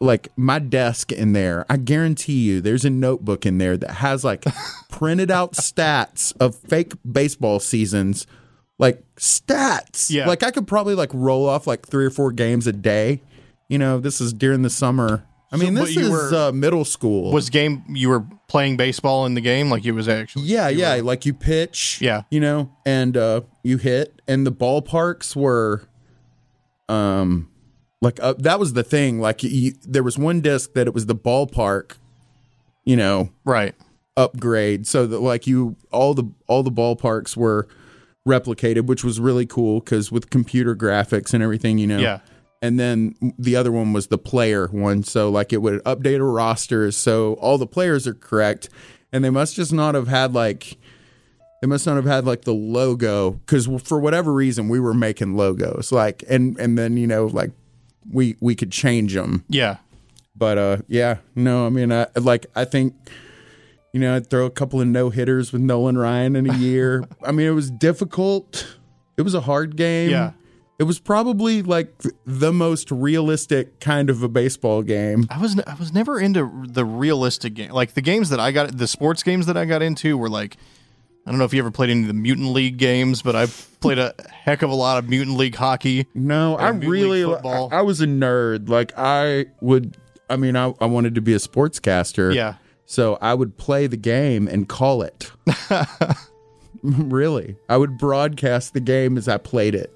like my desk in there, I guarantee you there's a notebook in there that has like printed out stats of fake baseball seasons. Like stats. Yeah. Like I could probably like roll off like three or four games a day. You know, this is during the summer. I mean, but this is were- uh, middle school. was game you were playing baseball in the game like it was actually. Yeah, yeah. Like you pitch. Yeah. You know, and uh you hit and the ballparks were um like uh, that was the thing. Like you, there was one disc that it was the ballpark, you know, Right. upgrade so that like you all the all the ballparks were replicated, which was really cool cuz with computer graphics and everything, you know. Yeah. And then the other one was the player one. So like it would update a roster so all the players are correct. And they must just not have had like they must not have had like the logo because for whatever reason we were making logos like and and then you know like we we could change them Yeah. but uh yeah no i mean i like i think you know i'd throw a couple of no hitters with nolan ryan in a year i mean it was difficult it was a hard game Yeah. It was probably like the most realistic kind of a baseball game I was I was never into the realistic game. Like the games that I got, the sports games that I got into were like, I don't know if you ever played any of the Mutant League games, but I played a heck of a lot of Mutant League hockey. no i really. I, I was a nerd like i would i mean I, I wanted to be a sportscaster Yeah. so i would play the game and call it really i would broadcast the game as i played it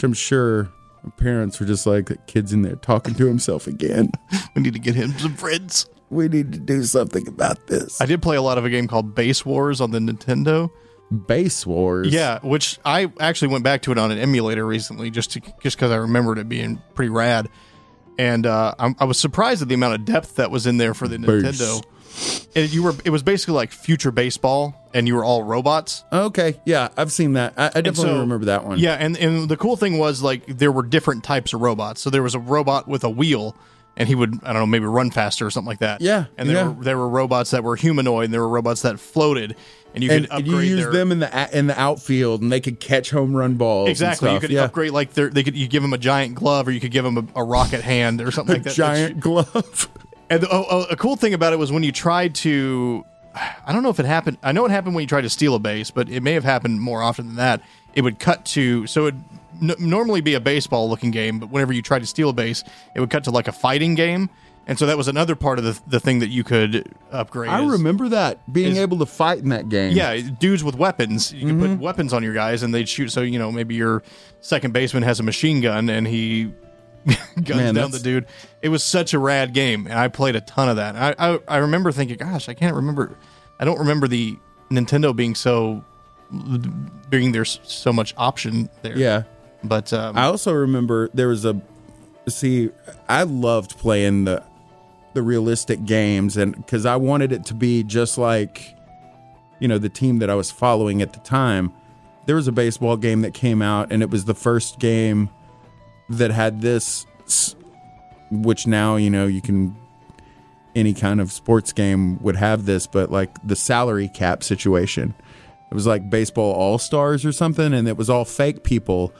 which i'm sure my parents were just like that kid's in there talking to himself again We need to get him some friends. we need to do something about this I did play a lot of a game called Base Wars on the Nintendo. base wars Yeah, which I actually went back to it on an emulator recently, just to just because I remembered it being pretty rad. And uh, I'm, I was surprised at the amount of depth that was in there for the Base. Nintendo. And you were it was basically like future baseball, and you were all robots. okay yeah i've seen that i, I definitely so- remember that one Yeah, and and the cool thing was like there were different types of robots. So there was a robot with a wheel, and he would I don't know maybe run faster or something like that. Yeah, and there yeah. were there were robots that were humanoid, and there were robots that floated, and you and, could and upgrade you use their, them in the a- in the outfield and they could catch home run balls and Exactly, you stuff. could yeah. upgrade like their, they could you give them a giant glove, or you could give them a, a rocket hand, or something like that. giant glove And oh, oh, a cool thing about it was when you tried to, I don't know if it happened. I know it happened when you tried to steal a base, but it may have happened more often than that. It would cut to so it n- normally be a baseball looking game, but whenever you tried to steal a base, it would cut to like a fighting game. And so that was another part of the, the thing that you could upgrade. I is- remember that being is- able to fight in that game. yeah, dudes with weapons. You could Mm-hmm. put weapons on your guys, and they'd shoot. So you know, maybe your second baseman has a machine gun, and he guns Man, down the dude. It was such a rad game, and I played a ton of that. I, I I remember thinking, gosh, I can't remember. I don't remember the Nintendo being so being there's so much option there. Yeah. But um, I also remember there was a see I loved playing the the realistic games and cuz I wanted it to be just like you know the team that I was following at the time. There was a baseball game that came out and it was the first game that had this which now, you know, you can any kind of sports game would have this, but like the salary cap situation. It was like baseball all stars or something, and it was all fake people.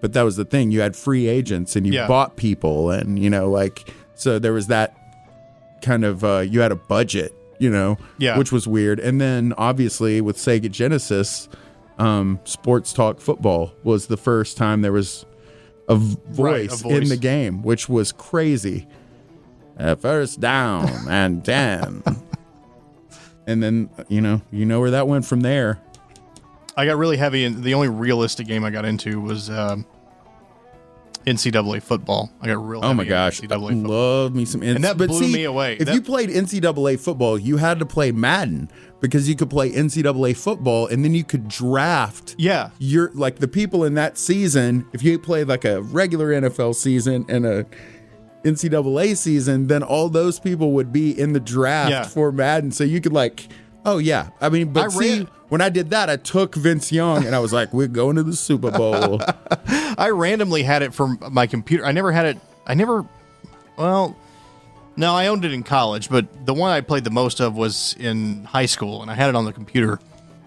But that was the thing. You had free agents and you Yeah. bought people, and you know, like so there was that kind of uh, you had a budget, you know, Yeah. which was weird. And then obviously with Sega Genesis, um, Sports Talk Football was the first time there was a v- Right, a voice, voice. in the game, which was crazy. Uh, first down and ten. and then you know you know where that went from there. I got really heavy, and the only realistic game I got into was um, NCAA football. I got real. Oh my gosh, I NCAA football. love me some. And that blew see, me away. If That- you played NCAA football, you had to play Madden because you could play NCAA football, and then you could draft. Yeah, your like the people in that season. If you played like a regular NFL season and a NCAA season, then all those people would be in the draft Yeah. for Madden. So you could like, oh yeah. I mean, but I see, ran- when I did that, I took Vince Young and I was like, we're going to the Super Bowl. I randomly had it from my computer. I never had it. I never. Well, no, I owned it in college, but the one I played the most of was in high school, and I had it on the computer,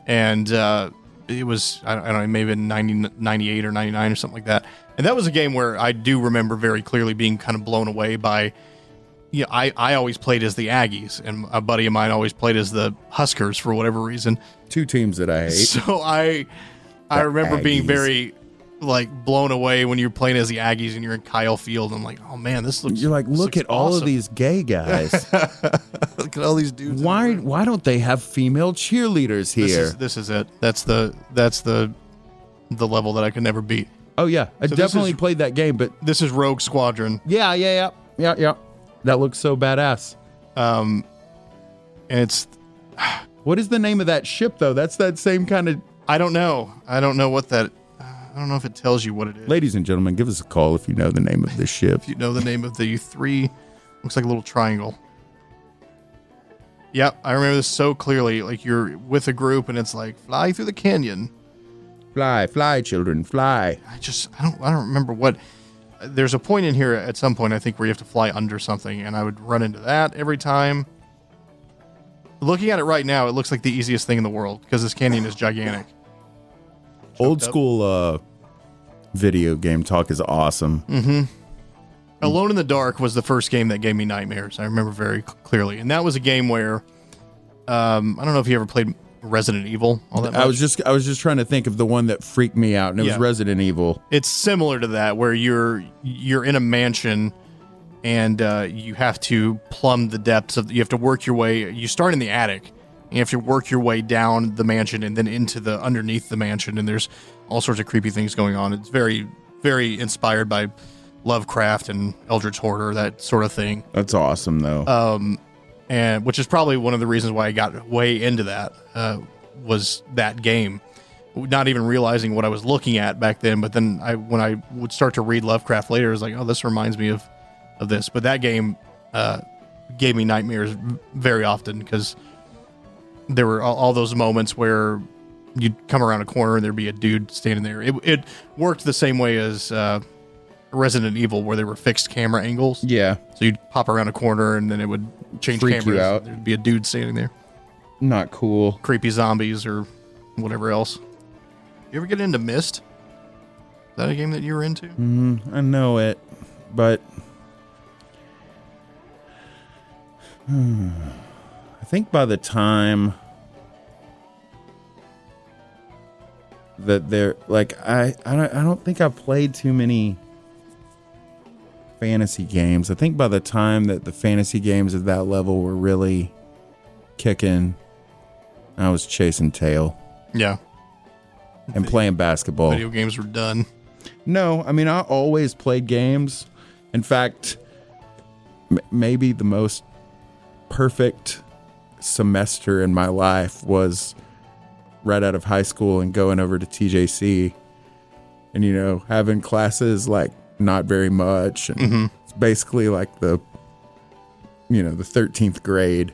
and uh, it was I don't, I don't know, maybe in 90, 98 or ninety nine or something like that. And that was a game where I do remember very clearly being kind of blown away by. Yeah, I, I always played as the Aggies, and a buddy of mine always played as the Huskers for whatever reason. Two teams that I hate. So I I The remember being very like blown away when you're playing as the Aggies and you're in Kyle Field. I'm like, oh man, this looks. You're like, look at all of these gay guys. look at all these dudes. why why don't they have female cheerleaders here? This is this is it. That's the that's the the level that I could never beat. oh yeah, I So definitely is- played that game, but This is Rogue Squadron. yeah, yeah, yeah, yeah, yeah. That looks so badass. Um, and it's What is the name of that ship though? That's that same kind of. I don't know. I don't know what that. I don't know if it tells you what it is. Ladies and gentlemen, give us a call if you know the name of this ship. If you know the name of the three, looks like a little triangle. Yep, I remember this so clearly. Like you're with a group and it's like fly through the canyon. Fly, fly, children, fly. I just I don't I don't remember what. There's a point in here at some point I think where you have to fly under something, and I would run into that every time. Looking at it right now, it looks like the easiest thing in the world because this canyon is gigantic. Old up. school uh, video game talk is awesome. Mm-hmm. Alone in the Dark was the first game that gave me nightmares. I remember very clearly, and that was a game where um, I don't know if you ever played Resident Evil. All that I much. was just I was just trying to think of the one that freaked me out, and it Yeah. was Resident Evil. it's similar to that where you're you're in a mansion and uh, you have to plumb the depths of you have to work your way you start in the attic and you have to work your way down the mansion and then into the underneath the mansion and there's all sorts of creepy things going on it's very very inspired by lovecraft and eldritch horror that sort of thing That's awesome though. um, and which is probably one of the reasons why I got way into that uh, was that game. Not even realizing what I was looking at back then, but then I when I would start to read Lovecraft later, I was like, oh, this reminds me of of this. But that game uh, gave me nightmares very often because there were all, all those moments where you'd come around a corner and there'd be a dude standing there. It, it worked the same way as uh, Resident Evil, where there were fixed camera angles. yeah, So you'd pop around a corner and then it would change Freak you cameras. out. There'd be a dude standing there. not cool. Creepy zombies or whatever else. You ever get into Myst? Is that a game that you were into? Mm, I know it, but I think by the time that they're like I I don't, I don't think I played too many fantasy games. I think by the time that the fantasy games at that level were really kicking, I was chasing tail Yeah. and playing basketball. Video games were done. No, I mean I always played games. In fact, m- maybe the most perfect semester in my life was right out of high school and going over to TJC and, you know, having classes like not very much. And Mhm. it's basically like the, you know, the 13th grade.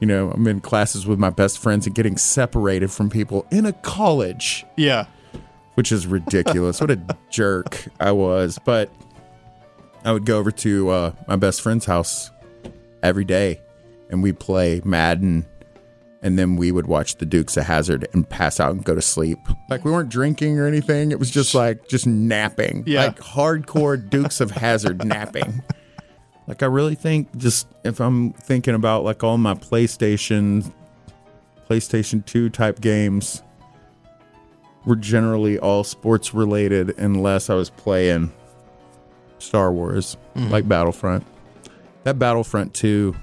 You know, I'm in classes with my best friends and getting separated from people in a college Yeah. which is ridiculous. what a jerk I was. But I would go over to uh, my best friend's house every day and we'd play Madden. And then we would watch the Dukes of Hazzard and pass out and go to sleep. Like we weren't drinking or anything. It was just like just napping. Yeah. Like hardcore Dukes of Hazzard napping. Like I really think just if I'm thinking about like all my PlayStation PlayStation 2 type games, were generally all sports related unless I was playing Star Wars, Mhm. like Battlefront. That Battlefront 2,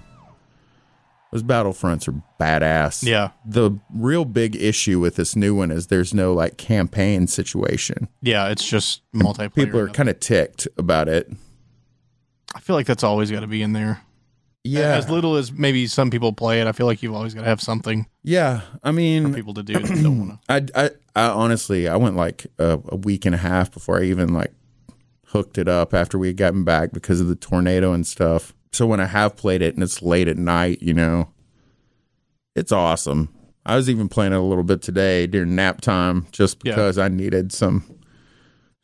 those Battlefronts are badass. Yeah. The real big issue with this new one is there's no like campaign situation. Yeah, it's just multiplayer. People are kind of ticked about it. I feel like that's always got to be in there. Yeah. As little as maybe some people play it, I feel like you've always got to have something Yeah, I mean, people to do that don't want to. I, I, I honestly, I went like a, a week and a half before I even like hooked it up after we had gotten back because of the tornado and stuff. So when I have played it and it's late at night, you know, it's awesome. I was even playing it a little bit today during nap time just Yeah. because I needed some,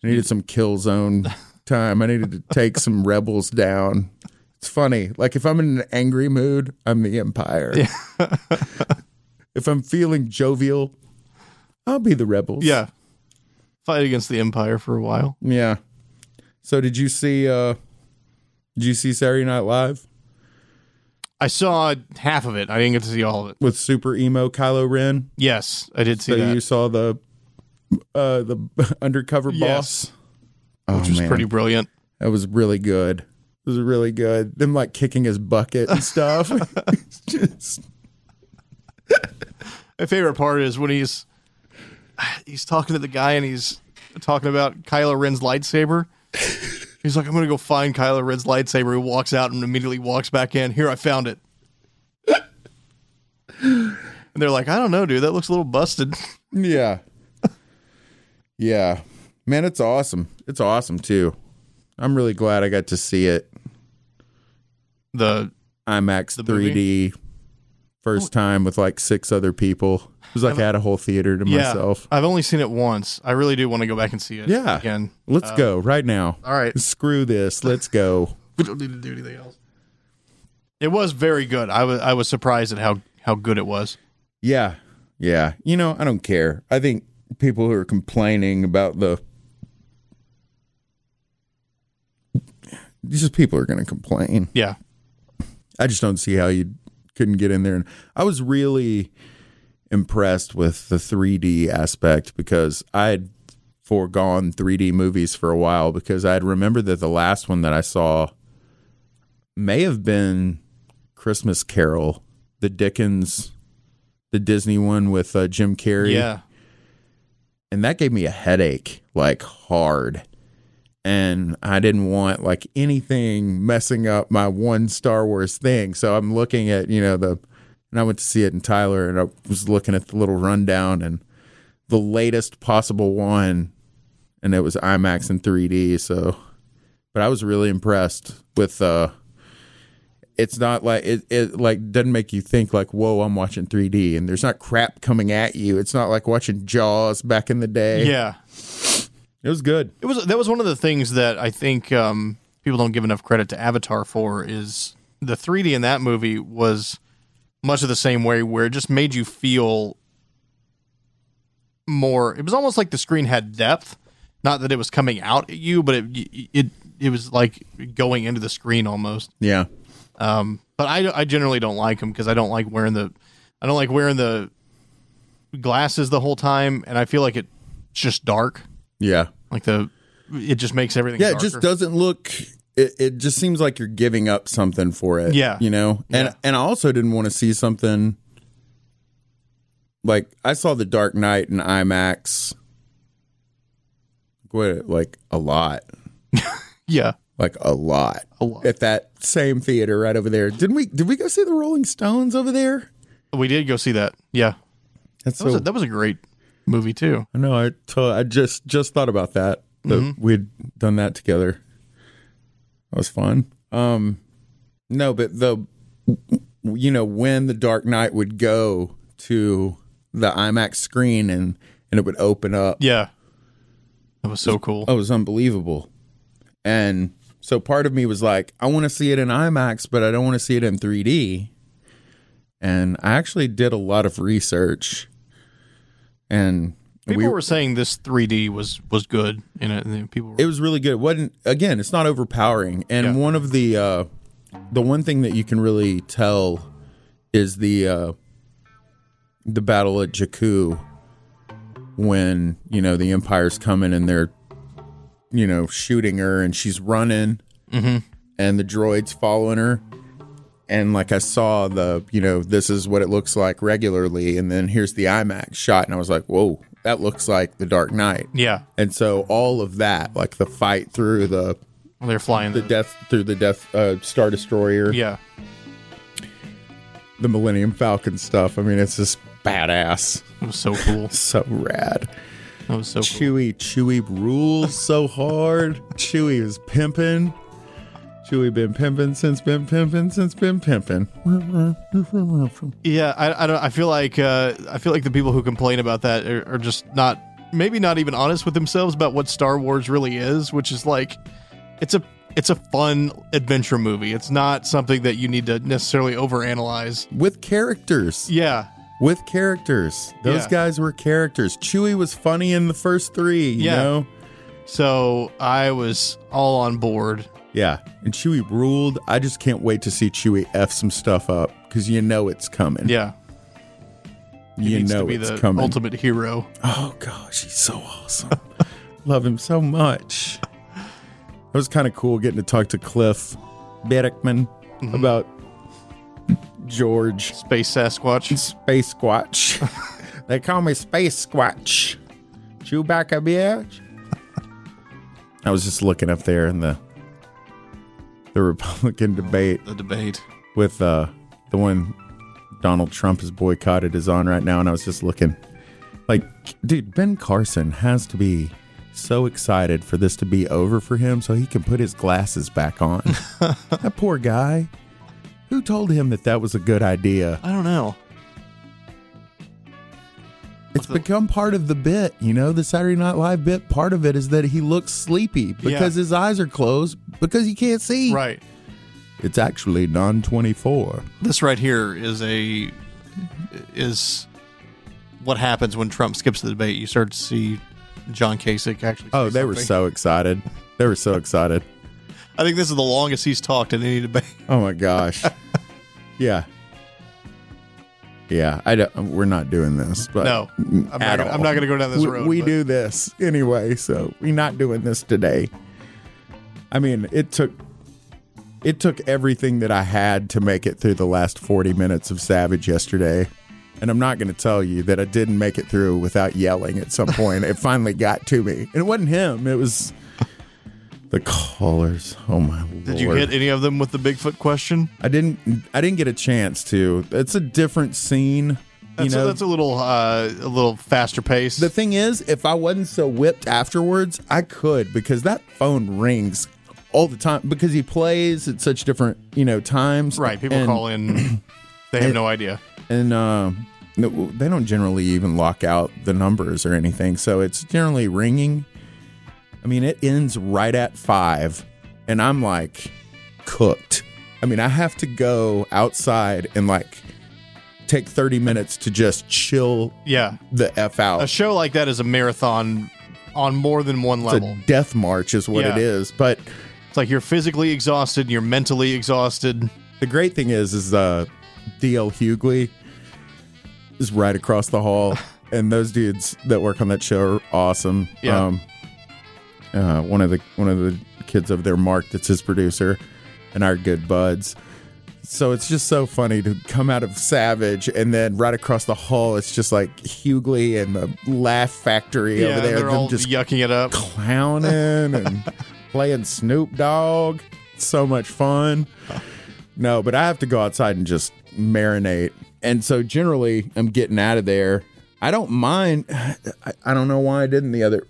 I needed some kill zone time. I needed to take some rebels down. It's funny. Like if I'm in an angry mood, I'm the Empire. if I'm feeling jovial, I'll be the rebels. Yeah. Fight against the Empire for a while. Yeah. So did you see uh did you see Saturday Night Live I saw half of it. I didn't get to see all of it. with super emo Kylo Ren? Yes, I did see So that. you saw the uh the undercover Yes. boss? Oh, which was man. pretty brilliant. That was really good. It was really good. Them like kicking his bucket and stuff. Just My favorite part is when he's he's talking to the guy and he's talking about Kylo Ren's lightsaber. He's like, I'm gonna go find Kylo Ren's lightsaber. He walks out and immediately walks back in. Here, I found it. and they're like, I don't know, dude. That looks a little busted. Yeah. yeah. Man, it's awesome. It's awesome too. I'm really glad I got to see it. The IMAX The 3D first time with like six other people. It was like I had a whole theater to yeah, myself. I've only seen it once. I really do want to go back and see it. Yeah. again. Let's Uh, go right now. all right. Screw this. Let's go. We don't need to do anything else. It was very good. I was I was surprised at how how good it was. Yeah. Yeah. You know, I don't care. I think people who are complaining about the these people are going to complain. Yeah. I just don't see how you couldn't get in there. And I was really impressed with the 3D aspect because I had foregone 3D movies for a while because I had remembered that the last one that I saw may have been Christmas Carol, the Dickens, the Disney one with uh, Jim Carrey. Yeah. And that gave me a headache, like hard. And I didn't want like anything messing up my one Star Wars thing. So I'm looking at, you know, the, and I went to see it in Tyler and I was looking at the little rundown and the latest possible one. And it was IMAX and 3D. So, but I was really impressed with, uh, it's not like it, it like doesn't make you think like whoa i'm watching 3d and there's not crap coming at you it's not like watching jaws back in the day Yeah. It was good It was that was one of the things that I think um, people don't give enough credit to Avatar for is the 3D in that movie was much of the same way where it just made you feel more. It was almost like the screen had depth, not that it was coming out at you, but it it it was like going into the screen almost. yeah Um, but I, I generally don't like them because I don't like wearing the I don't like wearing the glasses the whole time, and I feel like it's just dark. Yeah Like the it just makes everything. yeah it just doesn't look it, it just seems like you're giving up something for it Yeah. you know and Yeah. and i also didn't want to see something like i saw the dark knight in imax what like a lot Yeah. like a lot A lot. at that same theater right over there didn't we did we go see the rolling stones over there We did go see that. Yeah. That's That was, a, that was a great movie too. I know. I I just just thought about that. That Mhm. we'd done that together. That was fun. Um, no, but the you know when the Dark Knight would go to the IMAX screen and and it would open up. Yeah, that was so cool. It was unbelievable. And so part of me was like, I want to see it in IMAX, but I don't want to see it in 3D. And I actually did a lot of research. And People we were saying this 3D was was good it. And people were, it was really good. It wasn't again, it's not overpowering. And one of the uh the one thing that you can really tell is the uh the battle at Jakku when, you know, the Empire's coming and they're you know, shooting her and she's running Mhm. and the droids following her. And like I saw the, you know, this is what it looks like regularly, and then here's the IMAX shot, and I was like, whoa, that looks like the Dark Knight. Yeah. And so all of that, like the fight through the they're flying the death through the death uh, star destroyer, yeah. the Millennium Falcon stuff. I mean, it's just badass. It was so cool, so rad. That was so Chewy. Chewy rules so hard. Chewy is pimping. Chewy been pimping since been pimping since been pimping. Yeah, I, I don't. I feel like uh, I feel like the people who complain about that are, are just not, maybe not even honest with themselves about what Star Wars really is, which is like, it's a it's a fun adventure movie. It's not something that you need to necessarily overanalyze. with characters. Yeah, With characters. Those Yeah. guys were characters. Chewy was funny in the first three, you Yeah. know? So I was all on board. Yeah. And Chewy ruled. I just can't wait to see Chewy F some stuff up because you know it's coming. Yeah, he You needs know to be it's the coming. ultimate hero. Oh gosh, he's so awesome. Love him so much. It was kind of cool getting to talk to Cliff Barackman Mm-hmm. about George Space Sasquatch. Space Squatch. they call me Space Squatch. Chewbacca bitch. I was just looking up there in the the Republican debate. The debate with uh the one Donald Trump is boycotted is on right now, and I was just looking like, dude, Ben Carson has to be so excited for this to be over for him so he can put his glasses back on. that poor guy. Who told him that that was a good idea? I don't know. It's become part of the bit, you know, the Saturday Night Live bit. Part of it is that he looks sleepy because Yeah. his eyes are closed because he can't see. Right. It's actually non 24. This right here is a is what happens when Trump skips the debate. You start to see John Kasich actually. Oh, they were so excited. They were so excited. I think this is the longest he's talked in any debate. Oh my gosh. yeah. Yeah, I don't, we're not doing this, but No, I'm not gonna- I'm not gonna go down this we, road, We but- do this anyway, so we're not doing this today. I mean, it took it took everything that I had to make it through the last 40 minutes of Savage yesterday. And I'm not going to tell you that I didn't make it through without yelling at some point. it finally got to me. And it wasn't him, it was the callers. Oh my lord. Did you hit any of them with the Bigfoot question? I didn't. I didn't get a chance to. It's a different scene. That's, you know, a, that's a little uh, a little faster pace. the thing is, if I wasn't so whipped afterwards, I could because that phone rings all the time because he plays at such different you know times. right. People And- call in. They have and- no idea. and uh, they don't generally even lock out the numbers or anything, so it's generally ringing. I mean, it ends right at five, and I'm like cooked. I mean, I have to go outside and like take 30 minutes to just chill Yeah. the F out. A show like that is a marathon on more than one It's level. a death march, is what Yeah. it is. But It's like you're physically exhausted, you're mentally exhausted. the great thing is, is uh, DL Hughley is right across the hall, and those dudes that work on that show are awesome. Yeah. Um, uh, one of the one of the kids over there, Mark, that's his producer, and our good buds. So it's just so funny to come out of Savage and then right across the hall, it's just like Hughley and the Laugh Factory yeah, over there, all just yucking it up, clowning and playing Snoop Dogg. So much fun. No, but I have to go outside and just marinate. And so generally, I'm getting out of there. I don't mind. I don't know why I didn't the other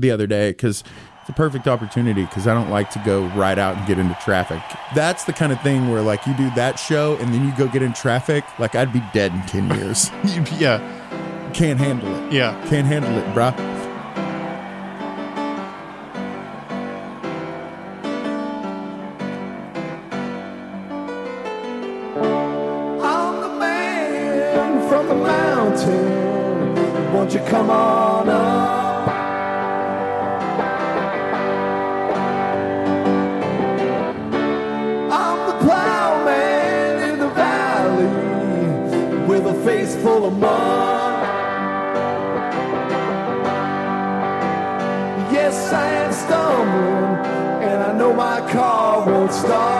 the other day because it's a perfect opportunity because I don't like to go right out and get into traffic. That's the kind of thing where like you do that show and then you go get in traffic. Like I'd be dead in ten years. yeah, can't handle it. Yeah, can't handle it, bruh. come on up. don't stop.